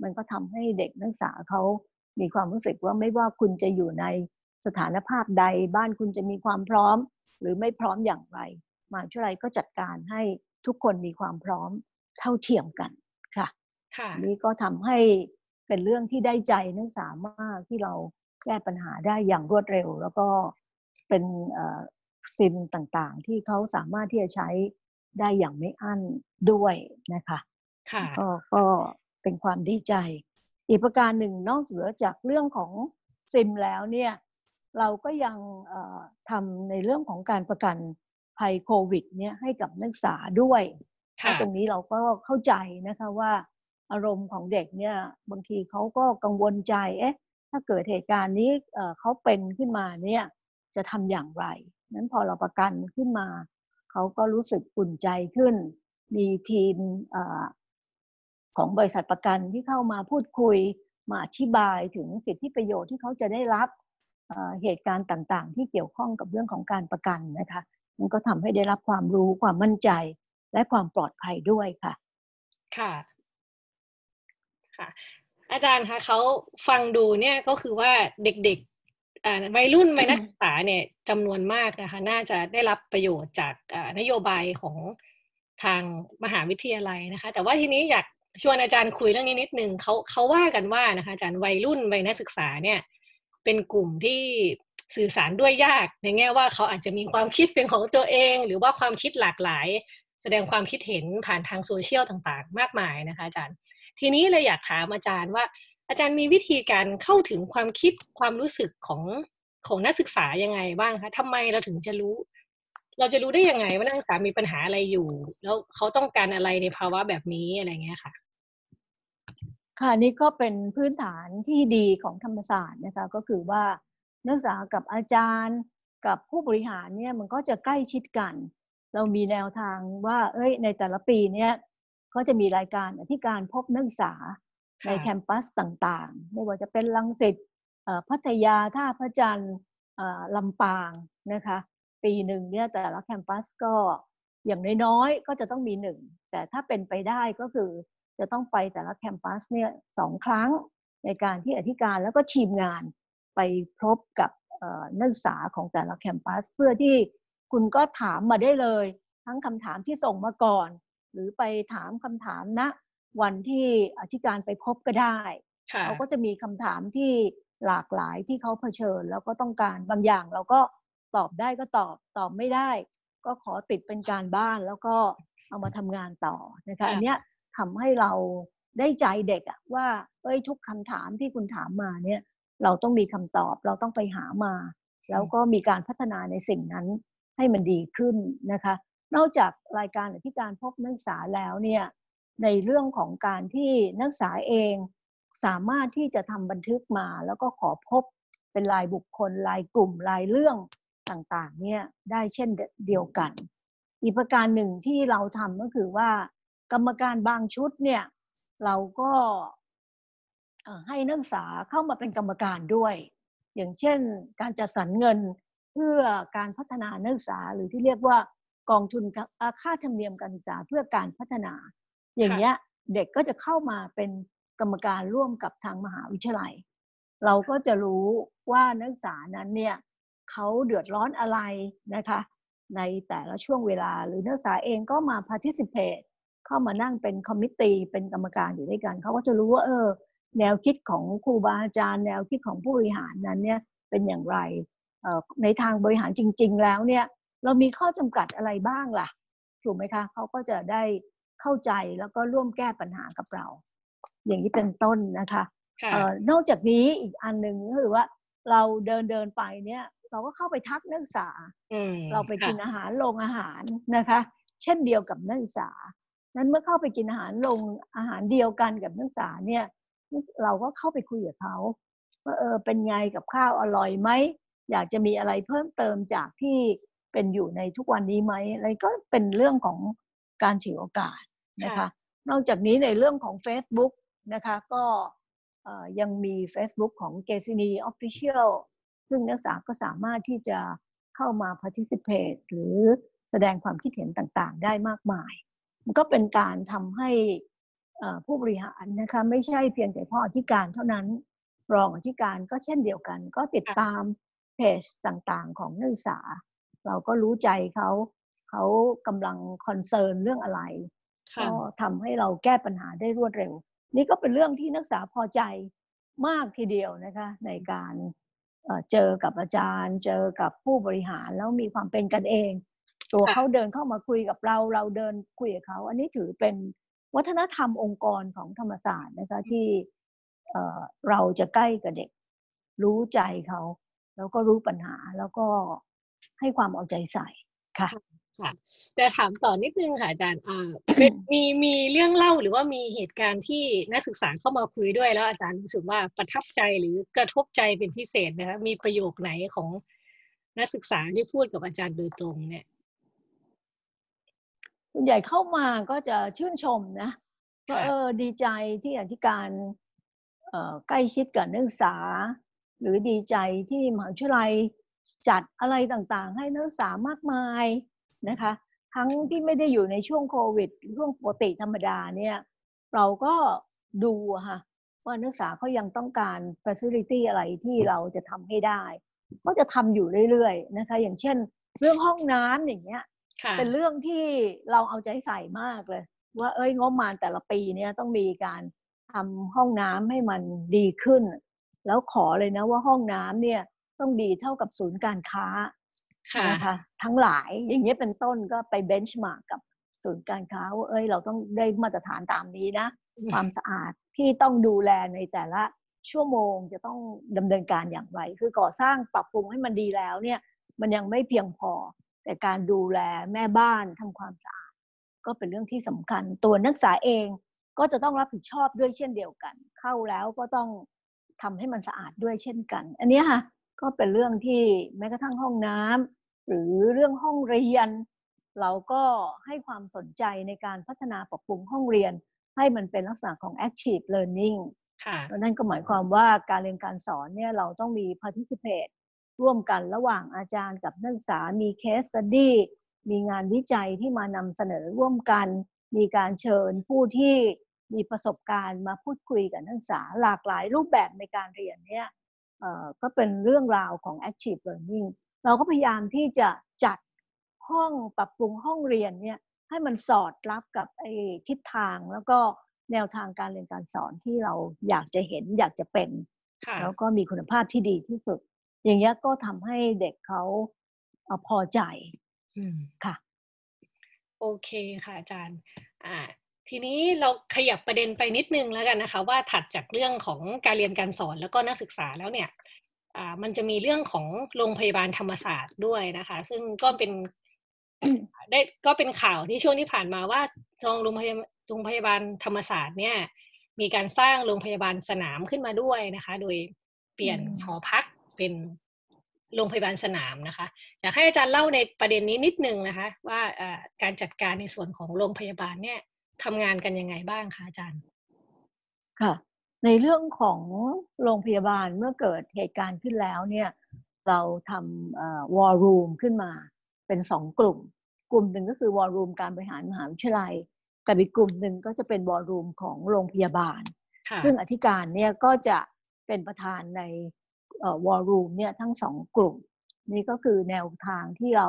มันก็ทำให้เด็กนักศึกษาเขามีความรู้สึกว่าไม่ว่าคุณจะอยู่ในสถานภาพใดบ้านคุณจะมีความพร้อม หรือไม่พร้อมอย่างไร มหาวิทยาลัยก็จัดการให้ทุกคนมีความพร้อมเท่าเทียมกันค่ะค่ะนี่ก็ทำให้เป็นเรื่องที่ได้ใจนักศึกษามากที่เราแก้ปัญหาได้อย่างรวดเร็ว แล้วก็เป็นซิมต่างๆ ที่เขาสามารถที่จะใช้ได้อย่างไม่อั้นด้วยนะคะค่ะก็ก็เป็นความดีใจ อีกประการหนึ่งนอกเหนือจากเรื่องของซิมแล้วเนี่ยเราก็ยังทำในเรื่องของการประกัน ภัยโควิดเนี่ยให้กับนักศึกษาด้วยตรงนี้เราก็เข้าใจนะคะว่าอารมณ์ของเด็กเนี่ยบางทีเขาก็กังวลใจเอ๊ะถ้าเกิดเหตุการณ์นี้เขาเป็นขึ้นมาเนี่ยจะทำอย่างไรนั้นพอเราประกันขึ้นมา เขาก็รู้สึกอุ่นใจขึ้น มีทีมอของบริษัทประกันที่เข้ามาพูดคุยมาอธิบายถึงสิทธิประโยชน์ที่เขาจะได้รับเหตุการณ์ต่างๆ ที่เกี่ยวข้องกับเรื่องของการประกันนะคะ มันก็ทำให้ได้รับความรู้ความมั่นใจและความปลอดภัยด้วยค่ะ ค่ะ ค่ะ อาจารย์คะเขาฟังดูเนี่ยก็คือว่าเด็กๆวัยรุ่นวัยนักศึกษาเนี่ยจำนวนมากนะคะ น่าจะได้รับประโยชน์จากนโยบายของทางมหาวิทยาลัยนะคะ แต่ว่าทีนี้อยากชวนอาจารย์คุยเรื่องนี้นิดนึงเขาเขาว่ากันว่านะคะอาจารย์วัยรุ่นวัยนักศึกษาเนี่ย เป็นกลุ่มที่ สื่อสารด้วยยาก ในแง่ว่าเขาอาจจะมีความคิดเป็นของตัวเอง หรือว่าความคิดหลากหลาย แสดงความคิดเห็นผ่านทางโซเชียลต่างๆ มากมายนะคะอาจารย์ ทีนี้เลยอยากถามอาจารย์ว่า อาจารย์มีวิธีการเข้าถึงความคิดความรู้สึกของของนักศึกษายังไงบ้างคะทำไมเราถึงจะรู้ เราจะรู้ได้ยังไงว่านักศึกษามีปัญหาอะไรอยู่ แล้วเขาต้องการอะไรในภาวะแบบนี้อะไรเงี้ยค่ะค่ะนี่ก็เป็นพื้นฐานที่ดีของธรรมศาสตร์นะคะก็คือว่า นักศึกษากับอาจารย์กับผู้บริหารเนี่ยมันก็จะใกล้ชิดกัน เรามีแนวทางว่า เอ้ย ในแต่ละปีเนี่ยก็จะมีรายการอธิการพบนักศึกษาในแคมปัสต่างๆ ไม่ว่าจะเป็นลังสิตพัทยาท่าพระจันทร์ลำปางนะคะ ปีหนึ่งเนี่ยแต่ละแคมปัสก็อย่างน้อยๆก็จะต้องมีหนึ่ง แต่ถ้าเป็นไปได้ก็คือจะต้องไปแต่ละแคมปัสเนี่ยสองครั้งในการที่อธิการแล้วก็ทีมงาน ไปพบกับนักศึกษาของแต่ละแคมปัส เพื่อที่คุณก็ถามมาได้เลย ทั้งคำถามที่ส่งมาก่อน หรือไปถามคำถามณนะวันที่อธิการไปพบก็ได้เขาก็จะมีคำถามที่หลากหลายที่เขาเผชิญ แล้วก็ต้องการบางอย่างเราก็ตอบได้ก็ตอบตอบไม่ได้ ก็ขอติดเป็นการบ้านแล้วก็เอามาทำงานต่อนะคะอันนี้ทำให้เราได้ใจเด็กอะว่าเอ้ยทุกคำถามที่คุณถามมาเนี่ย เราต้องมีคำตอบ เราต้องไปหามา แล้วก็มีการพัฒนาในสิ่งนั้นให้มันดีขึ้นนะคะ นอกจากรายการที่การพบนักศึกษาแล้วเนี่ยในเรื่องของการที่นักศึกษาเองสามารถที่จะทำบันทึกมา แล้วก็ขอพบเป็นรายบุคคลรายกลุ่มรายเรื่องต่างๆเนี่ยได้เช่นเดียวกัน อีกประการหนึ่งที่เราทำก็คือว่ากรรมการบางชุดเนี่ยเราก็ ให้นักศึกษาเข้ามาเป็นกรรมการด้วย อย่างเช่น การจัดสรรเงินเพื่อการพัฒนานักศึกษาหรือที่เรียกว่ากองทุนค่าธรรมเนียมการศึกษาเพื่อการพัฒนา อย่างเงี้ยเด็กก็จะเข้ามาเป็นกรรมการร่วมกับทางมหาวิทยาลัย เราก็จะรู้ว่านักศึกษานั้นเนี่ยเขาเดือดร้อนอะไรนะคะ ในแต่ละช่วงเวลาหรือนักศึกษาเองก็มา participate เข้ามานั่งเป็นคอมมิตี้เป็นกรรมการอยู่ด้วยกัน เขาก็จะรู้ว่าเออ แนวคิดของครูบาอาจารย์ แนวคิดของผู้บริหารนั้นเนี่ยเป็นอย่างไรในทางบริหารจริง ๆ แล้วเนี่ยเรามีข้อจำกัดอะไรบ้างล่ะ ถูกไหมคะเขาก็จะได้เข้าใจแล้วก็ร่วมแก้ปัญหากับเรา อย่างนี้เป็นต้นนะคะนอกจากนี้อีกอันหนึ่งก็คือว่าเราเดินเดินไปเนี่ย เราก็เข้าไปทักนักศึกษาเราไปกินอาหารลงอาหารนะคะ เช่นเดียวกับนักศึกษา นั้นเมื่อเข้าไปกินอาหารลงอาหารเดียวกันกับนักศึกษาเนี่ย เราก็เข้าไปคุยกับเขาว่าเออเป็นไงกับข้าวอร่อยไหมอยากจะมีอะไรเพิ่มเติมจากที่เป็นอยู่ในทุกวันนี้ไหมอะไรก็เป็นเรื่องของการถือโอกาสนะคะ นอกจากนี้ในเรื่องของ Facebook นะคะ ก็ยังมี Facebook ของเกซินี Official ซึ่งนักศึกษาก็สามารถที่จะเข้ามา participate หรือแสดงความคิดเห็นต่างๆ ได้มากมาย มันก็เป็นการทำให้ ผู้บริหารนะคะไม่ใช่เพียงแต่พ่ออธิการเท่านั้นรองอธิการก็เช่นเดียวกัน ก็ติดตามเพจต่างๆ ของนักศึกษา เราก็รู้ใจเขาเขากำลังคอนเซิร์นเรื่องอะไรก็ทำให้เราแก้ปัญหาได้รวดเร็ว นี่ก็เป็นเรื่องที่นักศึกษาพอใจมากทีเดียวนะคะในการเจอกับอาจารย์ เจอกับผู้บริหารแล้วมีความเป็นกันเอง ตัวเขาเดินเข้ามาคุยกับเรา เราเดินคุยกับเขา อันนี้ถือเป็น วัฒนธรรมองค์กรของธรรมศาสตร์นะคะที่เราจะใกล้กับเด็ก รู้ใจเขา แล้วก็รู้ปัญหาแล้วก็ให้ความเอาใจใส่ค่ะค่ะจะถามต่อนิดนึงค่ะอาจารย์อ่ามีมีเรื่องเล่าหรือว่ามีเหตุการณ์ที่นักศึกษาเข้ามาคุยด้วยแล้วอาจารย์รู้สึกว่าประทับใจหรือกระทบใจเป็นพิเศษนะคะมีประโยคไหนของนักศึกษาที่พูดกับอาจารย์โดยตรงเนี่ย ส่วนใหญ่เข้ามาก็จะชื่นชมนะว่าเออดีใจที่อธิการใกล้ชิดกับนักศึกษา หรือดีใจที่มหาวิทยาลัยจัดอะไรต่างๆ ให้นักศึกษามากมายนะคะ ทั้งที่ไม่ได้อยู่ในช่วงโควิดช่วงปกติธรรมดาเนี่ย เราก็ดูค่ะว่านักศึกษาเขายังต้องการ facility อะไรที่เราจะทำให้ได้ ก็จะทำอยู่เรื่อยๆนะคะ อย่างเช่น เรื่องห้องน้ำอย่างเงี้ย เป็นเรื่องที่เราเอาใจใส่มากเลย ว่าเอ้ยงบประมาณแต่ละปีเนี่ยต้องมีการทำห้องน้ำให้มันดีขึ้น แล้วขอเลยนะว่าห้องน้ำเนี่ยต้องดีเท่ากับศูนย์การค้านะคะทั้งหลายอย่างเงี้ยเป็นต้นก็ไปเบนช์มาร์กกับศูนย์การค้าว่าเอ้ยเราต้องได้มาตรฐานตามนี้นะ ความสะอาดที่ต้องดูแลในแต่ละชั่วโมงจะต้องดำเนินการอย่างไร คือก่อสร้างปรับปรุงให้มันดีแล้วเนี่ย มันยังไม่เพียงพอ แต่การดูแลแม่บ้านทำความสะอาดก็เป็นเรื่องที่สำคัญ ตัวนักศึกษาเองก็จะต้องรับผิดชอบด้วยเช่นเดียวกัน เข้าแล้วก็ต้องทำให้มันสะอาดด้วยเช่นกัน อันนี้ค่ะก็เป็นเรื่องที่แม้กระทั่งห้องน้ำหรือเรื่องห้องเรียน เราก็ให้ความสนใจในการพัฒนาปรับปรุงห้องเรียน ให้มันเป็นลักษณะของ active learning นั่นก็หมายความว่าการเรียนการสอนเนี่ยเราต้องมี participate ร่วมกันระหว่างอาจารย์กับนักศึกษา มีเคสสตี้มีงานวิจัยที่มานำเสนอร่วมกัน มีการเชิญผู้ที่มีประสบการณ์มาพูดคุยกับนักศึกษาหลากหลายรูปแบบในการเรียนเนี่ยก็เป็นเรื่องราวของ active learning เราก็พยายามที่จะจัดห้องปรับปรุงห้องเรียนเนี่ยให้มันสอดรับกับไอ้ทิศทางแล้วก็แนวทางการเรียนการสอนที่เราอยากจะเห็นอยากจะเป็น แล้วก็มีคุณภาพที่ดีที่สุด อย่างเงี้ยก็ทำให้เด็กเขาพอใจค่ะ โอเคค่ะอาจารย์ อ่า ทีนี้เราขยับประเด็นไปนิดนึงแล้วกันนะคะ ว่าถัดจากเรื่องของการเรียนการสอนแล้วก็นักศึกษาแล้วเนี่ย อ่า มันจะมีเรื่องของโรงพยาบาลธรรมศาสตร์ด้วยนะคะ ซึ่งก็เป็นได้ก็เป็นข่าวที่ช่วงที่ผ่านมาว่าโรงโรงพยาบาลโรงพยาบาลธรรมศาสตร์เนี่ย มีการสร้างโรงพยาบาลสนามขึ้นมาด้วยนะคะ โดยเปลี่ยนหอพัก เป็นโรงพยาบาลสนามนะคะ อยากให้อาจารย์เล่าในประเด็นนี้นิดนึงนะคะ ว่าการจัดการในส่วนของโรงพยาบาลเนี่ยทำงานกันยังไงบ้างคะอาจารย์ ค่ะ ในเรื่องของโรงพยาบาลเมื่อเกิดเหตุการณ์ขึ้นแล้วเนี่ยเราทำวอลลุ่มขึ้นมาเป็นสองกลุ่ม กลุ่มหนึ่งก็คือวอลลุ่มการบริหารมหาวิทยาลัยกับอีกกลุ่มหนึ่งก็จะเป็นวอลลุ่มของโรงพยาบาล ซึ่งอธิการเนี่ยก็จะเป็นประธานใน วอลลุ่มเนี่ยทั้งสองกลุ่ม นี่ก็คือแนวทางที่เรา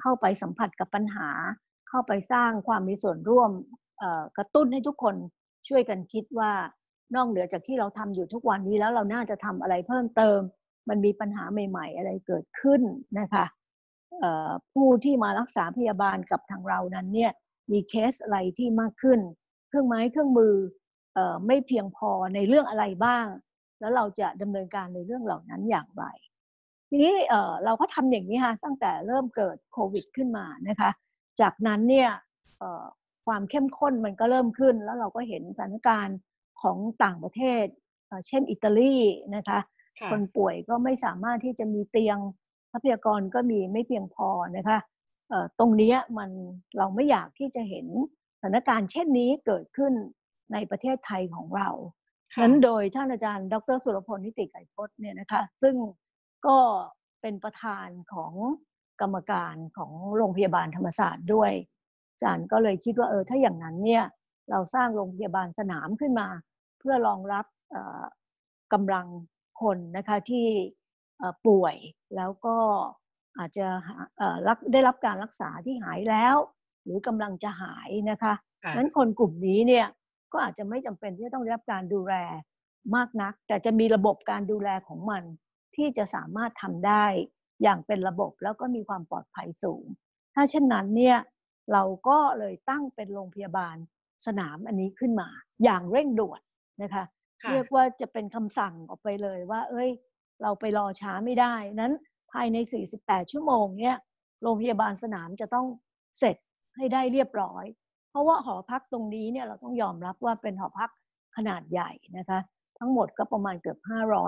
เข้าไปสัมผัสกับปัญหา เข้าไปสร้างความมีส่วนร่วมกระตุ้นให้ทุกคนช่วยกันคิดว่านอกเหนือจากที่เราทำอยู่ทุกวันนี้แล้วเราน่าจะทำอะไรเพิ่มเติม มันมีปัญหาใหม่ ๆ อะไรเกิดขึ้นนะคะผู้ที่มารักษาพยาบาลกับทางเรานั้นเนี่ยมีเคสอะไรที่มากขึ้น เครื่องไม้เครื่องมืออไม่เพียงพอในเรื่องอะไรบ้าง แล้วเราจะดำเนินการในเรื่องเหล่านั้นอย่างไร ทีนี้เราก็ทำอย่างนี้ค่ะตั้งแต่เริ่มเกิดโควิดขึ้นมานะคะ จากนั้นเนี่ยความเข้มข้นมันก็เริ่มขึ้น แล้วเราก็เห็นสถานการณ์ของต่างประเทศ เช่นอิตาลีนะคะ คนป่วยก็ไม่สามารถที่จะมีเตียงทรัพยากรก็มีไม่เพียงพอนะคะตรงนี้มันเราไม่อยากที่จะเห็นสถานการณ์เช่นนี้เกิดขึ้นในประเทศไทยของเรา นั้นโดยท่านอาจารย์ ดร สุรพลนิติไก่พจน์เนี่ยนะคะซึ่งก็เป็นประธานของกรรมการของโรงพยาบาลธรรมศาสตร์ด้วยอาจารย์ก็เลยคิดว่าเออถ้าอย่างนั้นเนี่ยเราสร้างโรงพยาบาลสนามขึ้นมา เพื่อรองรับกำลังคนนะคะที่ป่วยแล้วก็อาจจะได้รับการรักษาที่หายแล้ว หรือกำลังจะหายนะคะนั้นคนกลุ่มนี้เนี่ย ก็อาจจะไม่จำเป็นที่จะต้องได้รับการดูแลมากนัก แต่จะมีระบบการดูแลของมัน ที่จะสามารถทำได้อย่างเป็นระบบแล้วก็มีความปลอดภัยสูง ถ้าเช่นนั้นเนี่ยเราก็เลยตั้งเป็นโรงพยาบาลสนามอันนี้ขึ้นมา อย่างเร่งด่วนนะคะเรียกว่าจะเป็นคำสั่งออกไปเลยว่า เอ้ย เราไปรอช้าไม่ได้ นั้นภายใน 48 ชั่วโมงเนี่ยโรงพยาบาลสนามจะต้องเสร็จให้ได้เรียบร้อยเพ ราะว่าหอพักตรงนี้เนี่ยเราต้องยอมรับว่าเป็นหอพักขนาดใหญ่นะคะ ทั้งหมดก็ประมาณเกือบ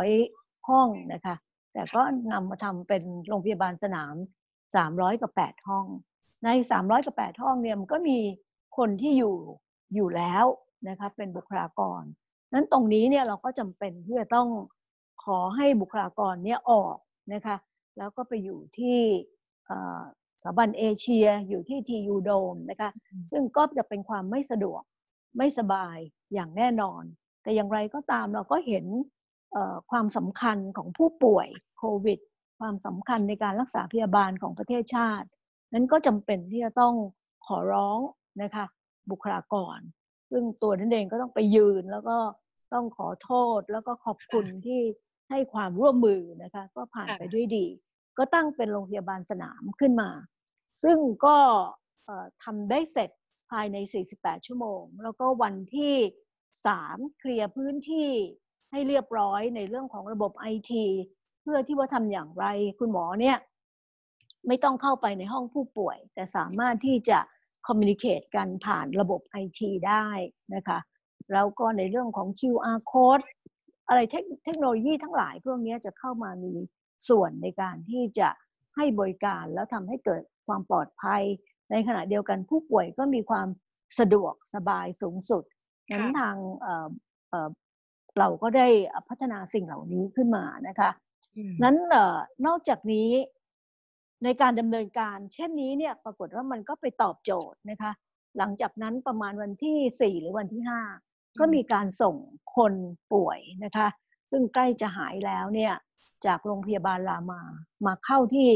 500 ห้องนะคะ แต่ก็นำมาทำเป็นโรงพยาบาลสนาม 300กับ8ห้อง ใน 300กับ8ห้องเนี่ยมันก็มีคนที่อยู่อยู่แล้วนะคะเป็นบุคลากร นั้นตรงนี้เนี่ยเราก็จำเป็นที่จะต้องขอให้บุคลากรเนี่ยออกนะคะ แล้วก็ไปอยู่ที่ สถาบันเอเชียอยู่ที่ทียูโดมนะคะซึ่งก็จะเป็นความไม่สะดวกไม่สบายอย่างแน่นอน แต่อย่างไรก็ตามเราก็เห็นความสำคัญของผู้ป่วยโควิด ความสำคัญในการรักษาพยาบาลของประเทศชาติ นั้นก็จำเป็นที่จะต้องขอร้องนะคะบุคลากร ซึ่งตัวนั้นเองก็ต้องไปยืนแล้วก็ต้องขอโทษแล้วก็ขอบคุณที่ให้ความร่วมมือนะคะ ก็ผ่านไปด้วยดี ก็ตั้งเป็นโรงพยาบาลสนามขึ้นมา ซึ่งก็ทำได้เสร็จภายใน 48 ชั่วโมง แล้วก็วันที่ 3 เคลียร์พื้นที่ให้เรียบร้อยในเรื่องของระบบไอทีเพื่อที่ว่าทำอย่างไร คุณหมอเนี่ยไม่ต้องเข้าไปในห้องผู้ป่วย แต่สามารถที่จะคอมมิวนิเคตกันผ่านระบบไอทีได้นะคะ แล้วก็ในเรื่องของ QR code อะไรเทคโนโลยีทั้งหลายพวกนี้จะเข้ามามี ส่วนในการที่จะให้บริการแล้วทำให้เกิดความปลอดภัย ในขณะเดียวกันผู้ป่วยก็มีความสะดวกสบายสูงสุดนั้นทางเราก็ได้พัฒนาสิ่งเหล่านี้ขึ้นมานะคะนั้นนอกจากนี้ในการดำเนินการ เช่นนี้เนี่ยปรากฏว่ามันก็ไปตอบโจทย์นะคะ หลังจากนั้นประมาณวันที่ 4 หรือวันที่ 5 ก็มีการส่งคนป่วยนะคะ ซึ่งใกล้จะหายแล้วเนี่ย จากโรงพยาบาลรามา มาเข้าที่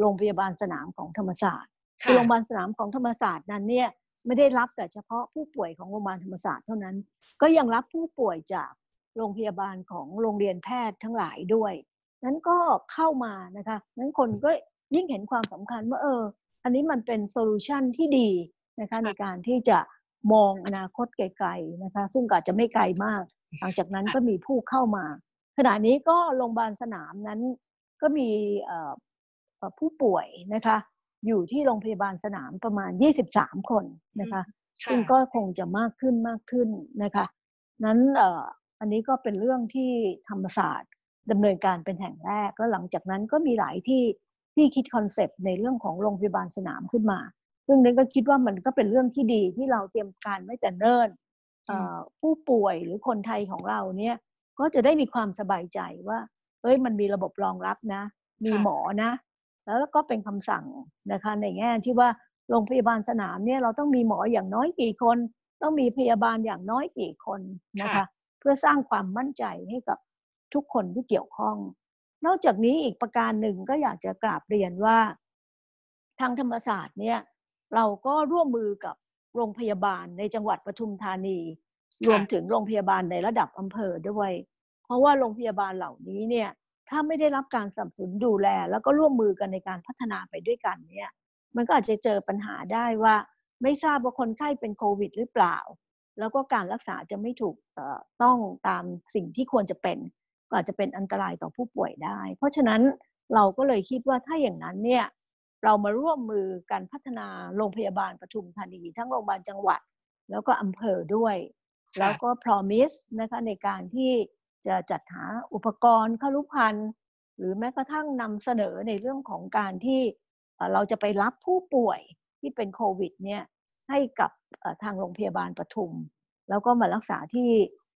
โรงพยาบาลสนามของธรรมศาสตร์คือโรงพยาบาลสนามของธรรมศาสตร์นั้นเนี่ยไม่ได้รับแต่เฉพาะผู้ป่วยของโรงพยาบาลธรรมศาสตร์เท่านั้น ก็ยังรับผู้ป่วยจากโรงพยาบาลของโรงเรียนแพทย์ทั้งหลายด้วย นั้นก็เข้ามานะคะนั้นคนก็ยิ่งเห็นความสำคัญว่าเออ อันนี้มันเป็น solution ที่ดีนะคะในการที่จะมองอนาคตไกลๆนะคะ ซึ่งอาจจะไม่ไกลมาก หลังจากนั้นก็มีผู้เข้ามา ขณะนี้ก็โรงพยาบาลสนามนั้นก็มีผู้ป่วยนะคะอยู่ที่โรงพยาบาลสนามประมาณ 23 คนนะคะซึ่งก็คงจะมากขึ้นมากขึ้นนะคะนั้นอันนี้ก็เป็นเรื่องที่ธรรมศาสตร์ดำเนินการเป็นแห่งแรกแล้วหลังจากนั้นก็มีหลายที่ที่คิดคอนเซปต์ในเรื่องของโรงพยาบาลสนามขึ้นมาซึ่งนั้นก็คิดว่ามันก็เป็นเรื่องที่ดีที่เราเตรียมการไว้แต่เนิ่นผู้ป่วยหรือคนไทยของเราเนี่ย ก็จะได้มีความสบายใจว่า เอ้ยมันมีระบบรองรับนะ มีหมอนะ แล้วก็เป็นคำสั่งนะคะในแง่ที่ว่าโรงพยาบาลสนามเนี่ยเราต้องมีหมออย่างน้อยกี่คน ต้องมีพยาบาลอย่างน้อยกี่คนนะคะ เพื่อสร้างความมั่นใจให้กับทุกคนที่เกี่ยวข้อง นอกจากนี้อีกประการหนึ่งก็อยากจะกราบเรียนว่า ทางธรรมศาสตร์เนี่ยเราก็ร่วมมือกับโรงพยาบาลในจังหวัดปทุมธานี รวมถึงโรงพยาบาลในระดับอำเภอด้วย เพราะว่าโรงพยาบาลเหล่านี้เนี่ยถ้าไม่ได้รับการสนับสนุนดูแล แล้วก็ร่วมมือกันในการพัฒนาไปด้วยกันเนี่ยมันก็อาจจะเจอปัญหาได้ว่า ไม่ทราบว่าคนไข้เป็นโควิด หรือเปล่า แล้วก็การรักษาจะไม่ถูกต้องตามสิ่งที่ควรจะเป็นก็อาจจะเป็นอันตรายต่อผู้ป่วยได้ เพราะฉะนั้นเราก็เลยคิดว่าถ้าอย่างนั้นเนี่ยเรามาร่วมมือการพัฒนาโรงพยาบาลปทุมธานี ทั้งโรงพยาบาลจังหวัด แล้วก็อำเภอด้วย แล้วก็ promise นะคะในการที่จะจัดหาอุปกรณ์คลุพันธ์หรือแม้กระทั่งนำเสนอในเรื่องของการที่เราจะไปรับผู้ป่วยที่เป็นโควิดเนี่ยให้กับทางโรงพยาบาลปทุม แล้วก็มารักษาที่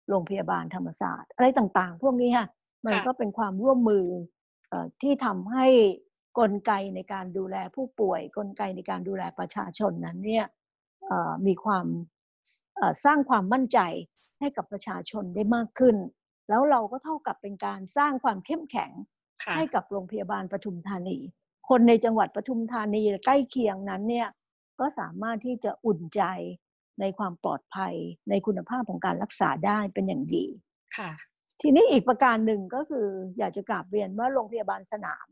โรงพยาบาลธรรมศาสตร์ อะไรต่างๆ พวกนี้ค่ะมันก็เป็นความร่วมมือที่ทำให้กลไกในการดูแลผู้ป่วย กลไกในการดูแลประชาชนนั้นเนี่ยมีความ สร้างความมั่นใจให้กับประชาชนได้มากขึ้น แล้วเราก็เท่ากับเป็นการสร้างความเข้มแข็งให้กับโรงพยาบาลปทุมธานี คนในจังหวัดปทุมธานีใกล้เคียงนั้นเนี่ยก็สามารถที่จะอุ่นใจในความปลอดภัยในคุณภาพของการรักษาได้เป็นอย่างดีค่ะ ทีนี้อีกประการหนึ่งก็คืออยากจะกราบเรียนว่าโรงพยาบาลสนาม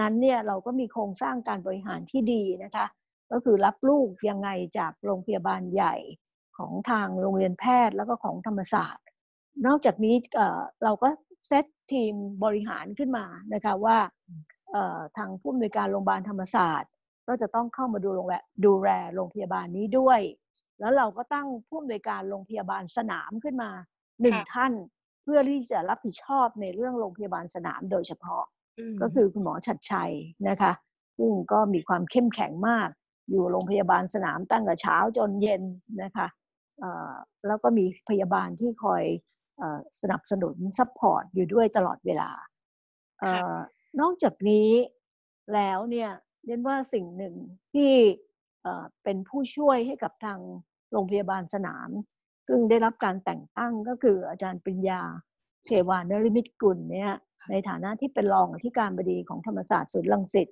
นั้นเนี่ยเราก็มีโครงสร้างการบริหารที่ดีนะคะ ก็คือรับลูกยังไงจากโรงพยาบาลใหญ่ ของทางโรงเรียนแพทย์แล้วก็ของธรรมศาสตร์ นอกจากนี้เราก็เซตทีมบริหารขึ้นมานะคะว่าทางผู้อำนวยการโรงพยาบาลธรรมศาสตร์ ก็จะต้องเข้ามาดูโรงแรดูแลโรงพยาบาลนี้ด้วย แล้วเราก็ตั้งผู้อำนวยการโรงพยาบาลสนามขึ้นมาหนึ่งท่านเพื่อที่จะรับผิดชอบในเรื่องโรงพยาบาลสนามโดยเฉพาะ ก็คือคุณหมอชัดชัยนะคะ ซึ่งก็มีความเข้มแข็งมาก อยู่โรงพยาบาลสนามตั้งแต่เช้าจนเย็นนะคะ แล้วก็มีพยาบาลที่คอยสนับสนุน support อยู่ด้วยตลอดเวลา นอกจากนี้แล้วเนี่ยเรียนว่าสิ่งหนึ่งที่เป็นผู้ช่วยให้กับทางโรงพยาบาลสนาม ซึ่งได้รับการแต่งตั้งก็คืออาจารย์ปริญญาเทวานฤมิตรกุลเนี่ยในฐานะที่เป็นรองอธิการบดีของธรรมศาสตร์ศูนย์รังสิต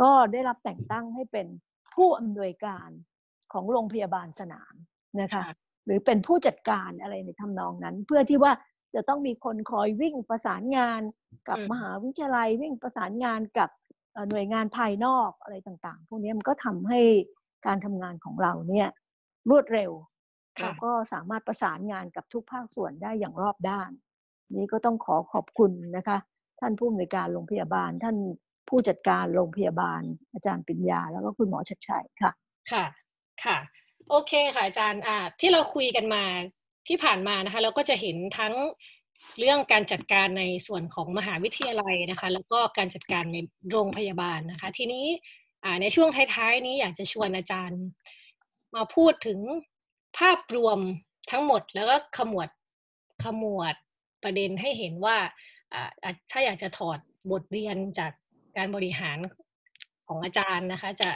ก็ได้รับแต่งตั้งให้เป็นผู้อำนวยการของโรงพยาบาลสนามนะคะ หรือเป็นผู้จัดการอะไรในทำนองนั้น เพื่อที่ว่าจะต้องมีคนคอยวิ่งประสานงานกับมหาวิทยาลัยวิ่งประสานงานกับหน่วยงานภายนอกอะไรต่างๆ พวกนี้มันก็ทำให้การทำงานของเราเนี่ยรวดเร็วแล้วก็สามารถประสานงานกับทุกภาคส่วนได้อย่างรอบด้าน นี้ก็ต้องขอขอบคุณนะคะ ท่านผู้อำนวยการโรงพยาบาล ท่านผู้จัดการโรงพยาบาล อาจารย์ปิญญาแล้วก็คุณหมอชัดชัยค่ะ ค่ะ ค่ะ โอเคค่ะอาจารย์อ่าที่เราคุยกันมาที่ผ่านมานะคะ เราก็จะเห็นทั้งเรื่องการจัดการในส่วนของมหาวิทยาลัยนะคะ แล้วก็การจัดการในโรงพยาบาลนะคะ ทีนี้ในช่วงท้ายๆ นี้อยากจะชวนอาจารย์ มาพูดถึงภาพรวมทั้งหมดแล้วก็ขมวดขมวดประเด็นให้เห็นว่าถ้าอยากจะถอดบทเรียนจากการบริหารของอาจารย์นะคะ จะ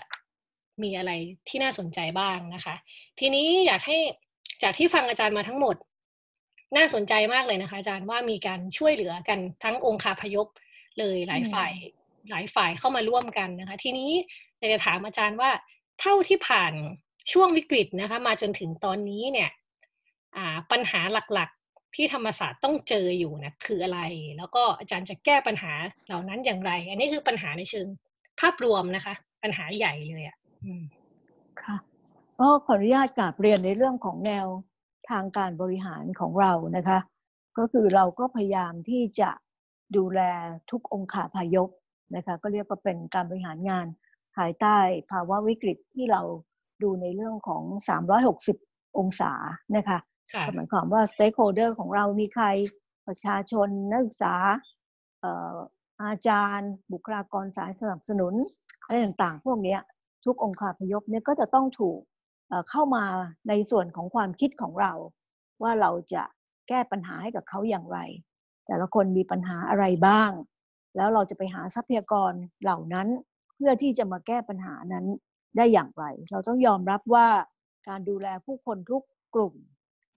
มีอะไรที่น่าสนใจบ้างนะคะ ทีนี้อยากให้จากที่ฟังอาจารย์มาทั้งหมด น่าสนใจมากเลยนะคะ อาจารย์ว่ามีการช่วยเหลือกันทั้งองค์คาพยพเลยหลายฝ่ายหลายฝ่ายเข้ามาร่วมกันนะคะ ทีนี้อยากจะถามอาจารย์ว่าเท่าที่ผ่านช่วงวิกฤตนะคะ มาจนถึงตอนนี้เนี่ยปัญหาหลักๆที่ธรรมศาสตร์ต้องเจออยู่นะคืออะไร แล้วก็อาจารย์จะแก้ปัญหาเหล่านั้นอย่างไร อันนี้คือปัญหาในเชิงภาพรวมนะคะ ปัญหาใหญ่เลยอะ ค่ะก็ขออนุญาตกราบเรียนในเรื่องของแนวทางการบริหารของเรานะคะ ก็คือเราก็พยายามที่จะดูแลทุกองค์ขาพายกนะคะก็เรียกว่าเป็นการบริหารงานภายใต้ภาวะวิกฤตที่เราดูในเรื่องของ 360 องศานะคะหมายความว่า stakeholder ของเรามีใครประชาชนนักศึกษาอาจารย์ บุคลากรสายสนับสนุนอะไรต่างๆ พวกนี้ ทุกองค์คาพยพเนี่ยก็จะต้องถูกเข้ามาในส่วนของความคิดของเรา ว่าเราจะแก้ปัญหาให้กับเขาอย่างไร แต่ละคนมีปัญหาอะไรบ้าง แล้วเราจะไปหาทรัพยากรเหล่านั้น เพื่อที่จะมาแก้ปัญหานั้นได้อย่างไร เราต้องยอมรับว่าการดูแลผู้คนทุกกลุ่ม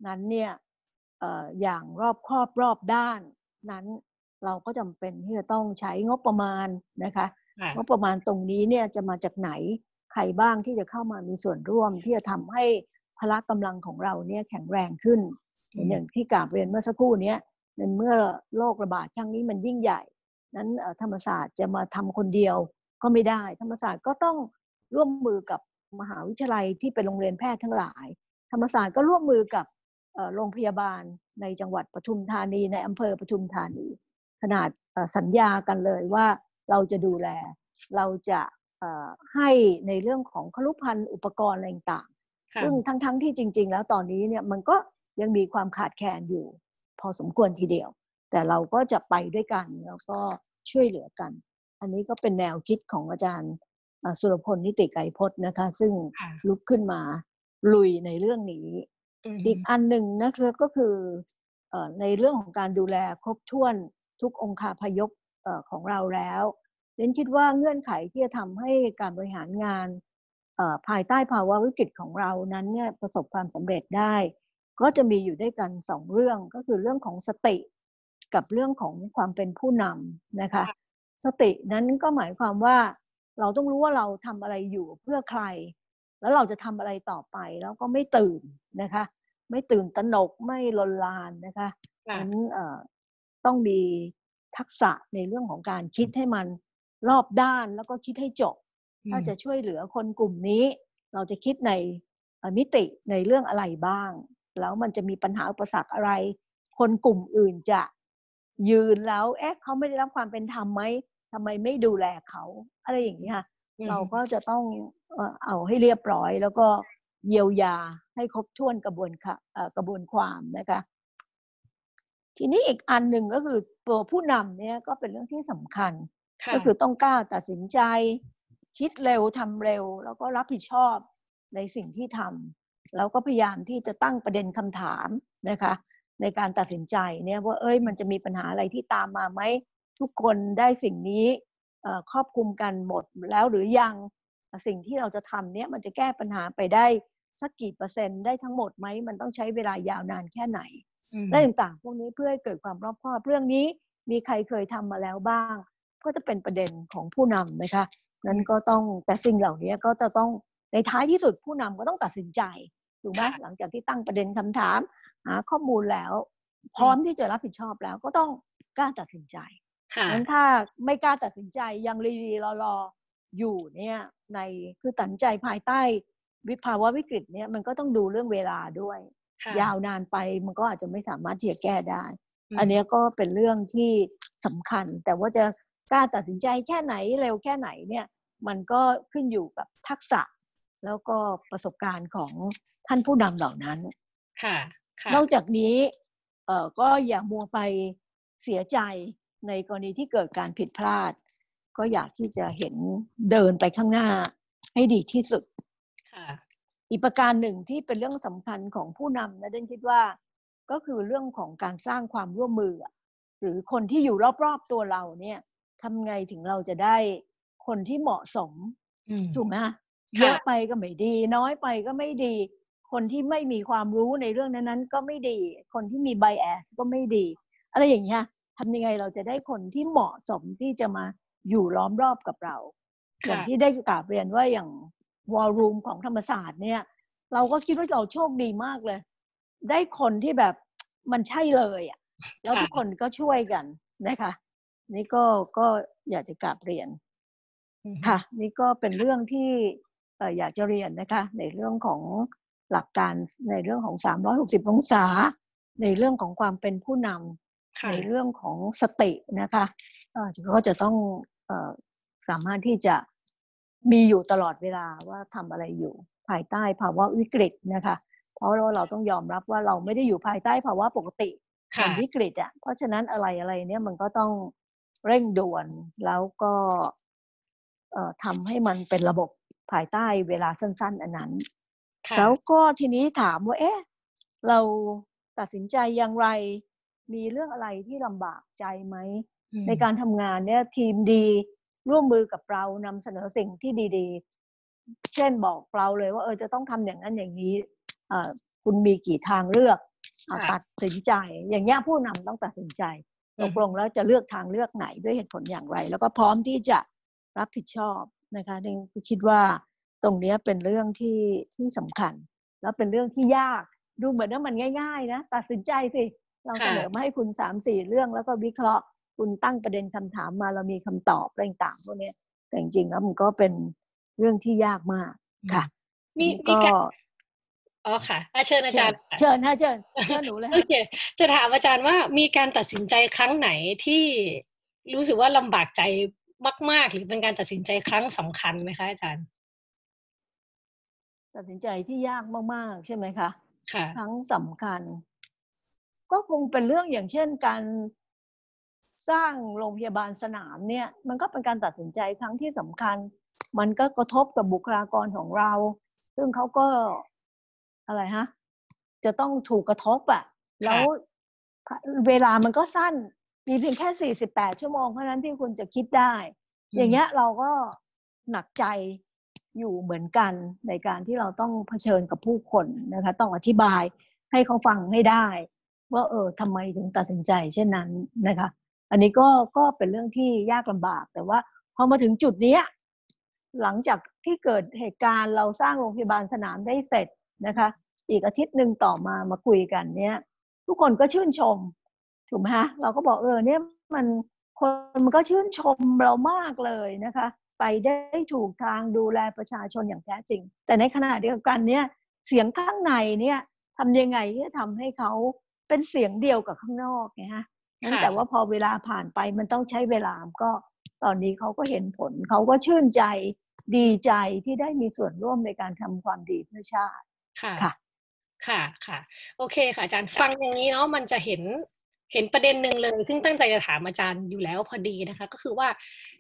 นั้นเนี่ยอย่างรอบครอบรอบด้านนั้นเราก็จำเป็นที่จะต้องใช้งบประมาณนะคะ งบประมาณตรงนี้เนี่ยจะมาจากไหน ใครบ้างที่จะเข้ามามีส่วนร่วมที่จะทำให้พละกำลังของเราเนี่ยแข็งแรงขึ้นอย่างที่กราบเรียนเมื่อสักครู่นี้ในเมื่อโรคระบาดครั้งนี้มันยิ่งใหญ่ นั้นธรรมศาสตร์จะมาทำคนเดียวก็ไม่ได้ ธรรมศาสตร์ก็ต้องร่วมมือกับมหาวิทยาลัยที่เป็นโรงเรียนแพทย์ทั้งหลาย ธรรมศาสตร์ก็ร่วมมือกับโรงพยาบาลในจังหวัดปทุมธานีในอำเภอปทุมธานี ขนาดสัญญากันเลยว่าเราจะดูแล เราจะ ให้ในเรื่องของคลุพันธ์อุปกรณ์อะไรต่างซึ่งทั้งๆทที่จริง ๆ แล้วตอนนี้เนี่ยมันก็ยังมีความขาดแคลนอยู่ พอสมควรทีเดียว แต่เราก็จะไปด้วยกันแล้วก็ช่วยเหลือกัน อันนี้ก็เป็นแนวคิดของอาจารย์สุรพลนิติไกรพจน์นะคะ ซึ่งลุกขึ้นมาลุยในเรื่องนี้ อีกอันหนึ่งนะคะก็คือในเรื่องของการดูแลครบถ้วนทุกองค์คาพยพของเราแล้ว เรนคิดว่าเงื่อนไขที่จะทำให้การบริหารงานภายใต้ภาวะวิกฤตของเรานั้นเนี่ยประสบความสำเร็จได้ ก็จะมีอยู่ด้วยกันสองเรื่องก็คือเรื่องของสติกับเรื่องของความเป็นผู้นำนะคะ สตินั้นก็หมายความว่าเราต้องรู้ว่าเราทำอะไรอยู่เพื่อใคร แล้วเราจะทำอะไรต่อไปแล้วก็ไม่ตื่นนะคะ ไม่ตื่นตระหนกไม่ลนลานนะคะนั้นต้องมีทักษะในเรื่องของการคิดให้มัน รอบด้านแล้วก็คิดให้จบ ถ้าจะช่วยเหลือคนกลุ่มนี้ เราจะคิดในมิติในเรื่องอะไรบ้าง แล้วมันจะมีปัญหาอุปสรรคอะไร คนกลุ่มอื่นจะยืนแล้วเอ๊ะเขาไม่ได้รับความเป็นธรรมไหมทำไมไม่ดูแลเขา อะไรอย่างนี้ค่ะเราก็จะต้องเอาให้เรียบร้อย แล้วก็เยียวยาให้ครบถ้วนกระบวนค่ะกระบวนความนะคะ ทีนี้อีกอันหนึ่งก็คือตัวผู้นำเนี่ยก็เป็นเรื่องที่สำคัญ ก็คือต้องกล้าตัดสินใจ คิดเร็วทำเร็ว แล้วก็รับผิดชอบในสิ่งที่ทำแล้วก็พยายามที่จะตั้งประเด็นคำถามนะคะ ในการตัดสินใจเนี่ยว่าเอ้ยมันจะมีปัญหาอะไรที่ตามมาไหมทุกคนได้สิ่งนี้ครอบคลุมกันหมดแล้วหรือยังสิ่งที่เราจะทำเนี่ยมันจะแก้ปัญหาไปได้สักกี่เปอร์เซ็นต์ได้ทั้งหมดไหมมันต้องใช้เวลายาวนานแค่ไหนได้ต่างๆ พวกนี้เพื่อให้เกิดความรอบคอบเรื่องนี้มีใครเคยทำมาแล้วบ้าง ก็จะเป็นประเด็นของผู้นำนะคะนั้นก็ต้องแต่สิ่งเหล่านี้ก็จะต้องในท้ายที่สุดผู้นำก็ต้องตัดสินใจถูกไหมหลังจากที่ตั้งประเด็นคำถามหาข้อมูลแล้ว พร้อมที่จะรับผิดชอบแล้วก็ต้องกล้าตัดสินใจนั้นถ้าไม่กล้าตัดสินใจยังรีรีรอรออยู่เนี่ยในคือตัดใจภายใต้วิภาวะวิกฤตเนี่ยมันก็ต้องดูเรื่องเวลาด้วย ยาวนานไปมันก็อาจจะไม่สามารถที่จะแก้ได้ อันนี้ก็เป็นเรื่องที่สำคัญ แต่ว่าจะ กล้าตัดสินใจแค่ไหนเร็วแค่ไหนเนี่ยมันก็ขึ้นอยู่กับทักษะ แล้วก็ประสบการณ์ของท่านผู้นำเหล่านั้น ค่ะนอกจากนี้เอ่อก็อย่ามัวไปเสียใจในกรณีที่เกิดการผิดพลาด ก็อยากที่จะเห็นเดินไปข้างหน้าให้ดีที่สุด ค่ะอีกประการหนึ่งที่เป็นเรื่องสำคัญของผู้นำนะเดนคิดว่า ก็คือเรื่องของการสร้างความร่วมมือ หรือคนที่อยู่รอบๆตัวเราเนี่ย ทำไงถึงเราจะได้คนที่เหมาะสมถูกไหมเยอะไปก็ไม่ดี น้อยไปก็ไม่ดี คนที่ไม่มีความรู้ในเรื่องนั้นๆก็ไม่ดี คนที่มีไบแอสก็ไม่ดี อะไรอย่างเงี้ยทำยังไงเราจะได้คนที่เหมาะสมที่จะมาอยู่ล้อมรอบกับเราอย่างที่ได้กราบเรียนว่าอย่างวอลลุ่มของธรรมศาสตร์เนี่ย เราก็คิดว่าเราโชคดีมากเลย ได้คนที่แบบมันใช่เลยอะแล้วทุกคนก็ช่วยกันนะคะ นี่ก็ก็อยากจะกราบเรียนค่ะ นี่ก็เป็นเรื่องที่อยากจะเรียนนะคะ ในเรื่องของหลักการในเรื่องของ 360 องศา ในเรื่องของความเป็นผู้นำในเรื่องของสตินะคะก็จะต้องสามารถที่จะมีอยู่ตลอดเวลาว่าทำอะไรอยู่ภายใต้ภาวะวิกฤตนะคะ เพราะเราต้องยอมรับว่าเราไม่ได้อยู่ภายใต้ภาวะปกติเป็นวิกฤตอะเพราะฉะนั้นอะไรอะไรเนี่ยมันก็ต้อง เร่งด่วนแล้วก็ทำให้มันเป็นระบบภายใต้เวลาสั้น ๆ อันนั้น แล้วก็ทีนี้ถามว่าเอ๊ะเราตัดสินใจอย่างไร มีเรื่องอะไรที่ลำบากใจไหม ในการทำงานเนี่ยทีมดีร่วมมือกับเรานำเสนอสิ่งที่ดีๆ เช่นบอกเราเลยว่าเออจะต้องทำอย่างนั้นอย่างนี้คุณมีกี่ทางเลือกตัดสินใจ อย่างนี้ผู้นำต้องตัดสินใจ ตกลงแล้วจะเลือกทางเลือกไหนด้วยเหตุผลอย่างไร แล้วก็พร้อมที่จะรับผิดชอบนะคะนี่คิดว่าตรงนี้เป็นเรื่องที่ที่สำคัญ แล้วเป็นเรื่องที่ยากดูเหมือนว่ามันง่าย ๆ นะ ตัดสินใจสิเราเสนอมาให้คุณสามสี่เรื่องแล้วก็วิเคราะห์ คุณตั้งประเด็นคำถามมาเรามีคำตอบอะไรต่างๆพวกนี้แต่จริงๆแล้วมันก็เป็นเรื่องที่ยากมากค่ะมีมีการ อ๋อค่ะเชิญอาจารย์เชิญฮะเชิญเชิญหนูเลยโอเคจะถามอาจารย์ว่ามีการตัดสินใจครั้งไหนที่รู้สึกว่าลำบากใจมาก ๆ หรือเป็นการตัดสินใจครั้งสำคัญไหมคะอาจารย์ ตัดสินใจที่ยากมาก ๆ ใช่ไหมคะค่ะครั้งสำคัญ ก็คงเป็นเรื่องอย่างเช่นการสร้างโรงพยาบาลสนามเนี่ย มันก็เป็นการตัดสินใจครั้งที่สำคัญ มันก็กระทบกับบุคลากรของเรา ซึ่งเขาก็ อะไรฮะ จะต้องถูกกระทบอะแล้วเวลามันก็สั้น มีเพียงแค่สี่สิบแปดชั่วโมงเท่านั้นที่คุณจะคิดได้ อย่างเงี้ยเราก็หนักใจอยู่เหมือนกันในการที่เราต้องเผชิญกับผู้คนนะคะ ต้องอธิบายให้เขาฟังให้ได้ ว่าเออทำไมถึงตัดสินใจเช่นนั้นนะคะ อันนี้ก็ก็เป็นเรื่องที่ยากลำบาก แต่ว่าพอมาถึงจุดนี้หลังจากที่เกิดเหตุการณ์เราสร้างโรงพยาบาลสนามได้เสร็จ นะคะ อีกอาทิตย์หนึ่งต่อมามาคุยกันเนี่ยทุกคนก็ชื่นชมถูกไหมฮะเราก็บอกเออเนี่ยมันคนมันก็ชื่นชมเรามากเลยนะคะ ไปได้ถูกทางดูแลประชาชนอย่างแท้จริง แต่ในขณะเดียวกันเนี่ยเสียงข้างในเนี่ยทำยังไงที่จะทำให้เขาเป็นเสียงเดียวกับข้างนอกไงฮะนั่นแต่ว่าพอเวลาผ่านไปมันต้องใช้เวลาก็ตอนนี้เขาก็เห็นผลเขาก็ชื่นใจดีใจที่ได้มีส่วนร่วมในการทำความดีเพื่อชาติ ค่ะ ค่ะ ค่ะ โอเคค่ะ อาจารย์ ฟังอย่างนี้เนาะ มันจะเห็น เห็นประเด็นหนึ่งเลย ซึ่งตั้งใจจะถามอาจารย์อยู่แล้วพอดีนะคะ ก็คือว่า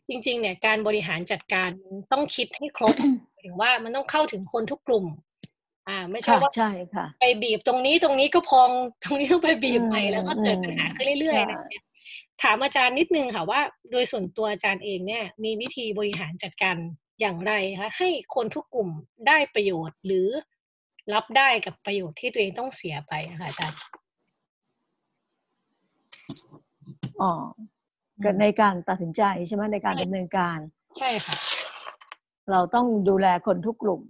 จริง ๆ เนี่ยการบริหารจัดการต้องคิดให้ครบถึงว่ามันต้องเข้าถึงคนทุกกลุ่ม อ่า ไม่ใช่ว่าใช่ค่ะไปบีบตรงนี้ตรงนี้ก็พองตรงนี้ต้องไปบีบใหม่แล้วก็เกิดปัญหาขึ้นเรื่อยๆนะถามอาจารย์นิดนึงค่ะว่า โดยส่วนตัวอาจารย์เองเนี่ย มีวิธีบริหารจัดการอย่างไรคะให้คนทุกกลุ่มได้ประโยชน์หรือ รับได้กับประโยชน์ที่ตัวเองต้องเสียไปค่ะอาจารย์อ๋อในการตัดสินใจใช่ไหมในการดำเนินการ ใช่ค่ะ เราต้องดูแลคนทุกกลุ่ม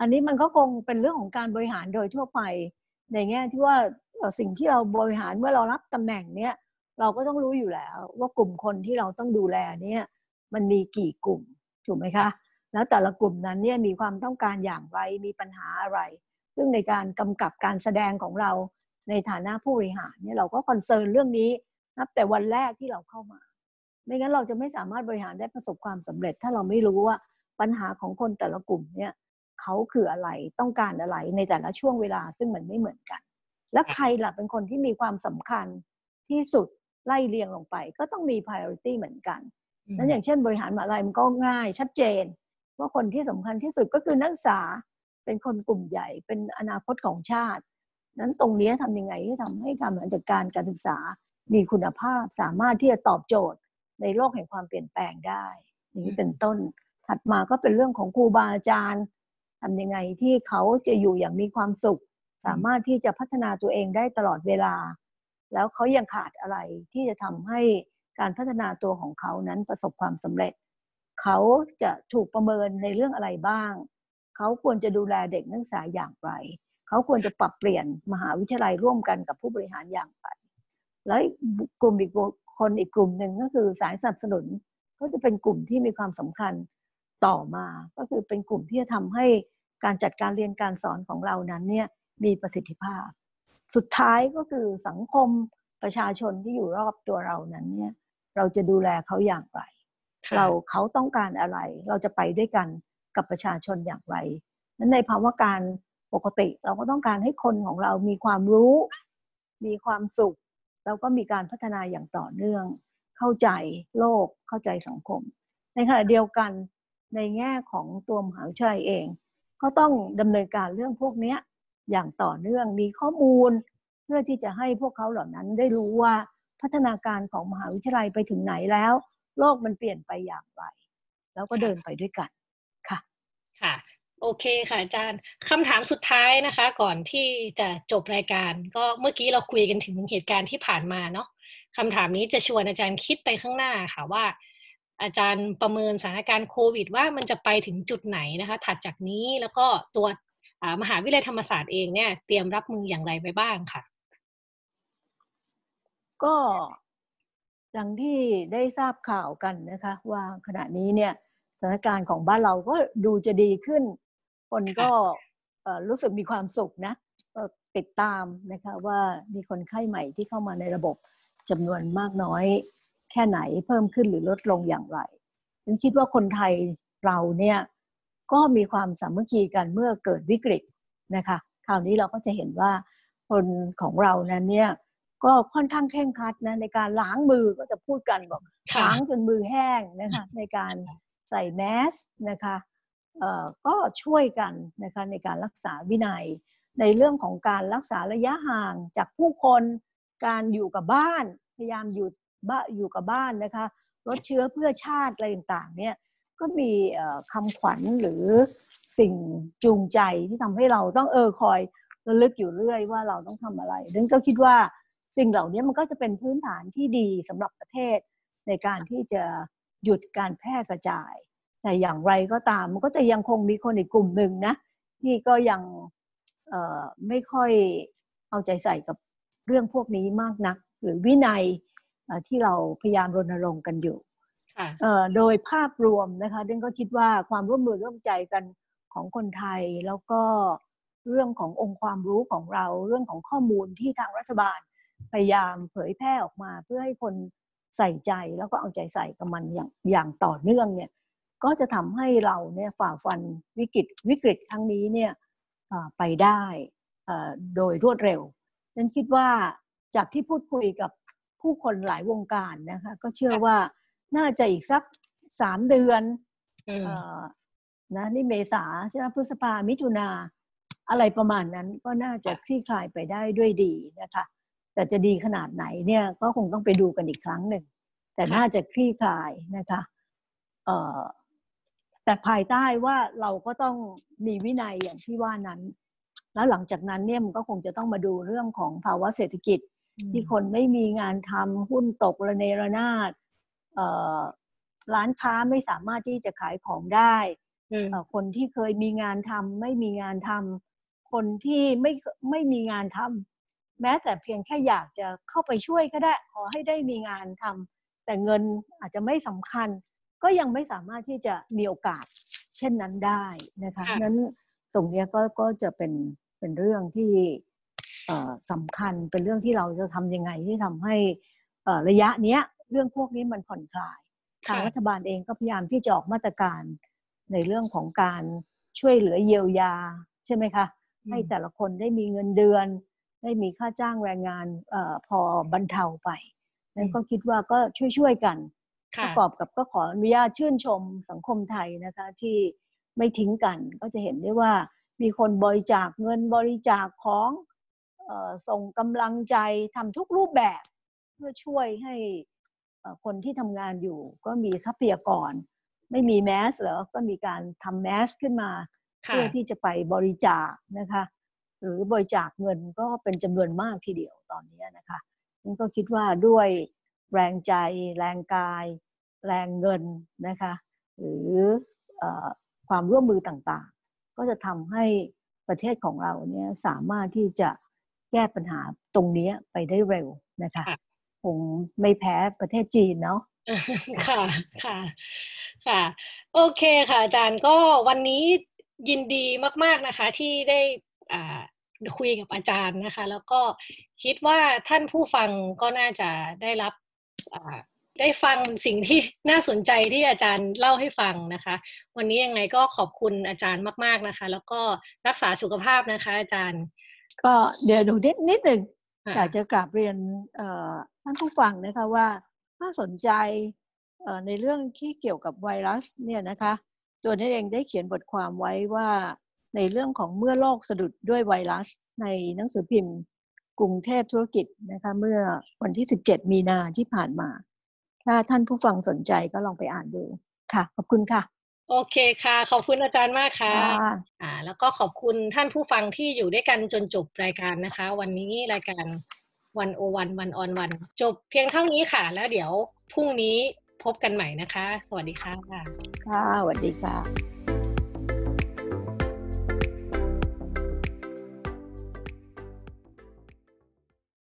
อันนี้มันก็คงเป็นเรื่องของการบริหารโดยทั่วไป ในแง่ที่ว่าสิ่งที่เราบริหารเมื่อเรารับตำแหน่งเนี้ยเราก็ต้องรู้อยู่แล้ว ว่ากลุ่มคนที่เราต้องดูแลเนี่ย มันมีกี่กลุ่มถูกไหมคะ แล้วแต่ละกลุ่มนั้นเนี่ยมีความต้องการอย่างไรมีปัญหาอะไร ซึ่งในการกำกับการแสดงของเราในฐานะผู้บริหารเนี่ยเราก็คอนเซิร์นเรื่องนี้นับแต่วันแรกที่เราเข้ามา ไม่งั้นเราจะไม่สามารถบริหารได้ประสบความสำเร็จ ถ้าเราไม่รู้ว่าปัญหาของคนแต่ละกลุ่มเนี่ยเขาคืออะไรต้องการอะไรในแต่ละช่วงเวลาซึ่งมันไม่เหมือนกัน และใครล่ะเป็นคนที่มีความสำคัญที่สุดไล่เรียงลงไป ก็ต้องมี priority เหมือนกันนั้นอย่างเช่น บริหารมาอะไรมันก็ง่ายชัดเจน ว่าคนที่สำคัญที่สุดก็คือนักศึกษา เป็นคนกลุ่มใหญ่ เป็นอนาคตของชาติ นั้นตรงนี้ทำยังไงที่ทำให้การบริหารจัดการการศึกษามีคุณภาพสามารถที่จะตอบโจทย์ในโลกแห่งความเปลี่ยนแปลงได้อย่างนี้เป็นต้น ถัดมาก็เป็นเรื่องของครูบาอาจารย์ทำยังไงที่เขาจะอยู่อย่างมีความสุข สามารถที่จะพัฒนาตัวเองได้ตลอดเวลา แล้วเขายังขาดอะไรที่จะทำให้การพัฒนาตัวของเขานั้นประสบความสำเร็จ เขาจะถูกประเมินในเรื่องอะไรบ้าง เขาควรจะดูแลเด็กนักศึกษาอย่างไร เขาควรจะปรับเปลี่ยนมหาวิทยาลัยร่วมกันกับผู้บริหารอย่างไร และกลุ่มอีกคนอีกกลุ่มหนึ่งก็คือสายสนับสนุน ก็จะเป็นกลุ่มที่มีความสำคัญต่อมา ก็คือเป็นกลุ่มที่จะทำให้การจัดการเรียนการสอนของเรานั้นเนี่ยมีประสิทธิภาพ สุดท้ายก็คือสังคมประชาชนที่อยู่รอบตัวเรานั้นเนี่ยเราจะดูแลเขาอย่างไร เราเขาต้องการอะไร เราจะไปด้วยกัน กับประชาชนอย่างไรนั้นในภาวะการปกติเราก็ต้องการให้คนของเรามีความรู้ มีความสุข แล้วก็มีการพัฒนาอย่างต่อเนื่อง เข้าใจโลกเข้าใจสังคม ในขณะเดียวกันในแง่ของตัวมหาวิทยาลัยเอง ก็ต้องดำเนินการเรื่องพวกนี้อย่างต่อเนื่องมีข้อมูล เพื่อที่จะให้พวกเขาเหล่านั้นได้รู้ว่าพัฒนาการของมหาวิทยาลัยไปถึงไหนแล้ว โลกมันเปลี่ยนไปอย่างไร แล้วก็เดินไปด้วยกัน ค่ะ โอเคค่ะอาจารย์คำถามสุดท้ายนะคะ ก่อนที่จะจบรายการ ก็เมื่อกี้เราคุยกันถึงเหตุการณ์ที่ผ่านมาเนาะคำถามนี้จะชวนอาจารย์คิดไปข้างหน้าค่ะว่า อาจารย์ประเมินสถานการณ์โควิด ว่ามันจะไปถึงจุดไหนนะคะ ถัดจากนี้แล้วก็ตัวมหาวิทยาลัยธรรมศาสตร์เองเนี่ยเตรียมรับมืออย่างไรไปบ้างค่ะ ก็ดังที่ได้ทราบข่าวกันนะคะ ว่าขณะนี้เนี่ย สถานการณ์ของบ้านเราก็ดูจะดีขึ้น คนก็รู้สึกมีความสุขนะติดตามนะคะว่ามีคนไข้ใหม่ที่เข้ามาในระบบจำนวนมากน้อยแค่ไหนเพิ่มขึ้นหรือลดลงอย่างไรฉันคิดว่าคนไทยเราเนี่ยก็มีความสามัคคีกันเมื่อเกิดวิกฤตนะคะคราวนี้เราก็จะเห็นว่าคนของเรานั้นเนี่ยก็ค่อนข้างเคร่งครัดนะในการล้างมือก็จะพูดกันบอกล้างจนมือแห้งนะคะในการ ใส่แมสนะคะก็ช่วยกันนะคะในการรักษาวินัย ในเรื่องของการรักษาระยะห่างจากผู้คนการอยู่กับบ้าน พยายามอยู่บ้าอยู่กับบ้านนะคะลดเชื้อเพื่อชาติอะไรต่างๆเนี่ยก็มีคำขวัญหรือสิ่งจูงใจที่ทำให้เราต้องเออคอยระลึกอยู่เรื่อยว่าเราต้องทำอะไรดังนั้นก็คิดว่าสิ่งเหล่านี้มันก็จะเป็นพื้นฐานที่ดีสำหรับประเทศในการที่จะ หยุดการแพร่กระจาย แต่อย่างไรก็ตามมันก็จะยังคงมีคนอีกกลุ่มหนึ่งนะที่ก็ยังไม่ค่อยเอาใจใส่กับเรื่องพวกนี้มากนัก หรือวินัยที่เราพยายามรณรงค์กันอยู่โดยภาพรวมนะคะเดนก็คิดว่าความร่วมมือร่วมใจกันของคนไทย แล้วก็เรื่องขององค์ความรู้ของเราเรื่องของข้อมูลที่ทางรัฐบาลพยายามเผยแพร่ออกมา เพื่อให้คน ใส่ใจแล้วก็เอาใจใส่กับมันอย่างอย่างต่อเนื่องเนี่ยก็จะทำให้เราเนี่ยฝ่าฟันวิกฤตวิกฤตครั้งนี้เนี่ยไปได้โดยรวดเร็วฉันคิดว่าจากที่พูดคุยกับผู้คนหลายวงการนะคะก็เชื่อว่าน่าจะอีกสักสามเดือนนะนี่เมษาใช่ไหมพฤษภามิถุนาอะไรประมาณนั้นก็น่าจะคลี่คลายไปได้ด้วยดีนะคะ แต่จะดีขนาดไหนเนี่ยก็คงต้องไปดูกันอีกครั้งหนึ่ง แต่น่าจะคลี่คลายนะคะเอ่อแต่ภายใต้ว่าเราก็ต้องมีวินัยอย่างที่ว่านั้น แล้วหลังจากนั้นเนี่ยมันก็คงจะต้องมาดูเรื่องของภาวะเศรษฐกิจ ที่คนไม่มีงานทำหุ้นตกระเนระนาดร้านค้าไม่สามารถที่จะขายของได้คนที่เคยมีงานทำไม่มีงานทำคนที่ไม่ไม่มีงานทำ แม้แต่เพียงแค่อยากจะเข้าไปช่วยก็ได้ ขอให้ได้มีงานทำแต่เงินอาจจะไม่สำคัญ ก็ยังไม่สามารถที่จะมีโอกาสเช่นนั้นได้นะคะนั้นตรงนี้ก็ก็จะเป็นเป็นเรื่องที่สำคัญเป็นเรื่องที่เราจะทำยังไงที่ทำให้ระยะเนี้ยเรื่องพวกนี้มันผ่อนคลาย ทางรัฐบาลเองก็พยายามที่จะออกมาตรการในเรื่องของการช่วยเหลือเยียวยา ใช่ไหมคะ ให้แต่ละคนได้มีเงินเดือน ได้มีค่าจ้างแรงงานอพอบรรเทาไปนั้นก็คิดว่าก็ช่วยๆกันประกอบกับก็ขออนุญาตชื่นชมสังคมไทยนะคะที่ไม่ทิ้งกันก็จะเห็นได้ว่ามีคนบริจาคเงินบริจาคของส่งกำลังใจทำทุกรูปแบบ เพื่อช่วยให้คนที่ทำงานอยู่ก็มีทรัพยากร ไม่มีแมสเหรอก็มีการทำแมสขึ้นมา เพื่อที่จะไปบริจาคนะคะ หรือบริจาคเงินก็เป็นจำนวนมากทีเดียวตอนนี้นะคะนั่นก็คิดว่าด้วยแรงใจ แรงกาย แรงเงินนะคะหรืออความร่วมมือต่างๆ ก็จะทำให้ประเทศของเราเนี่ยสามารถที่จะแก้ปัญหาตรงนี้ไปได้เร็วนะคะคงไม่แพ้ประเทศจีนเนาะค่ะค่ะค่ะ โอเคค่ะอาจารย์ก็วันนี้ยินดีมาก ๆนะคะที่ได้อ่า คุยกับอาจารย์นะคะ แล้วก็คิดว่าท่านผู้ฟังก็น่าจะได้รับได้ฟังสิ่งที่น่าสนใจที่อาจารย์เล่าให้ฟังนะคะ วันนี้ยังไงก็ขอบคุณอาจารย์มาก ๆนะคะ แล้วก็รักษาสุขภาพนะคะ อาจารย์ ก็เดี๋ยวดูนิดนิดหนึ่งอยากจะกลับเรียนท่านผู้ฟังนะคะว่าถ้าสนใจในเรื่องที่เกี่ยวกับไวรัสเนี่ยนะคะ ตัวนี้เองได้เขียนบทความไว้ว่า ในเรื่องของเมื่อโลกสะดุดด้วยไวรัส ในหนังสือพิมพ์ กรุงเทพธุรกิจนะคะเมื่อวันที่ 17 มีนาที่ผ่านมา ถ้าท่านผู้ฟังสนใจก็ลองไปอ่านดูค่ะ ขอบคุณค่ะ โอเคค่ะ ขอบคุณอาจารย์มากค่ะอ่าแล้วก็ขอบคุณท่านผู้ฟังที่อยู่ด้วยกันจนจบรายการนะคะ วันนี้รายการวันโอวันวันออนวันจบเพียงเท่านี้ค่ะ แล้วเดี๋ยวพรุ่งนี้พบกันใหม่นะคะ สวัสดีค่ะ ค่ะสวัสดีค่ะ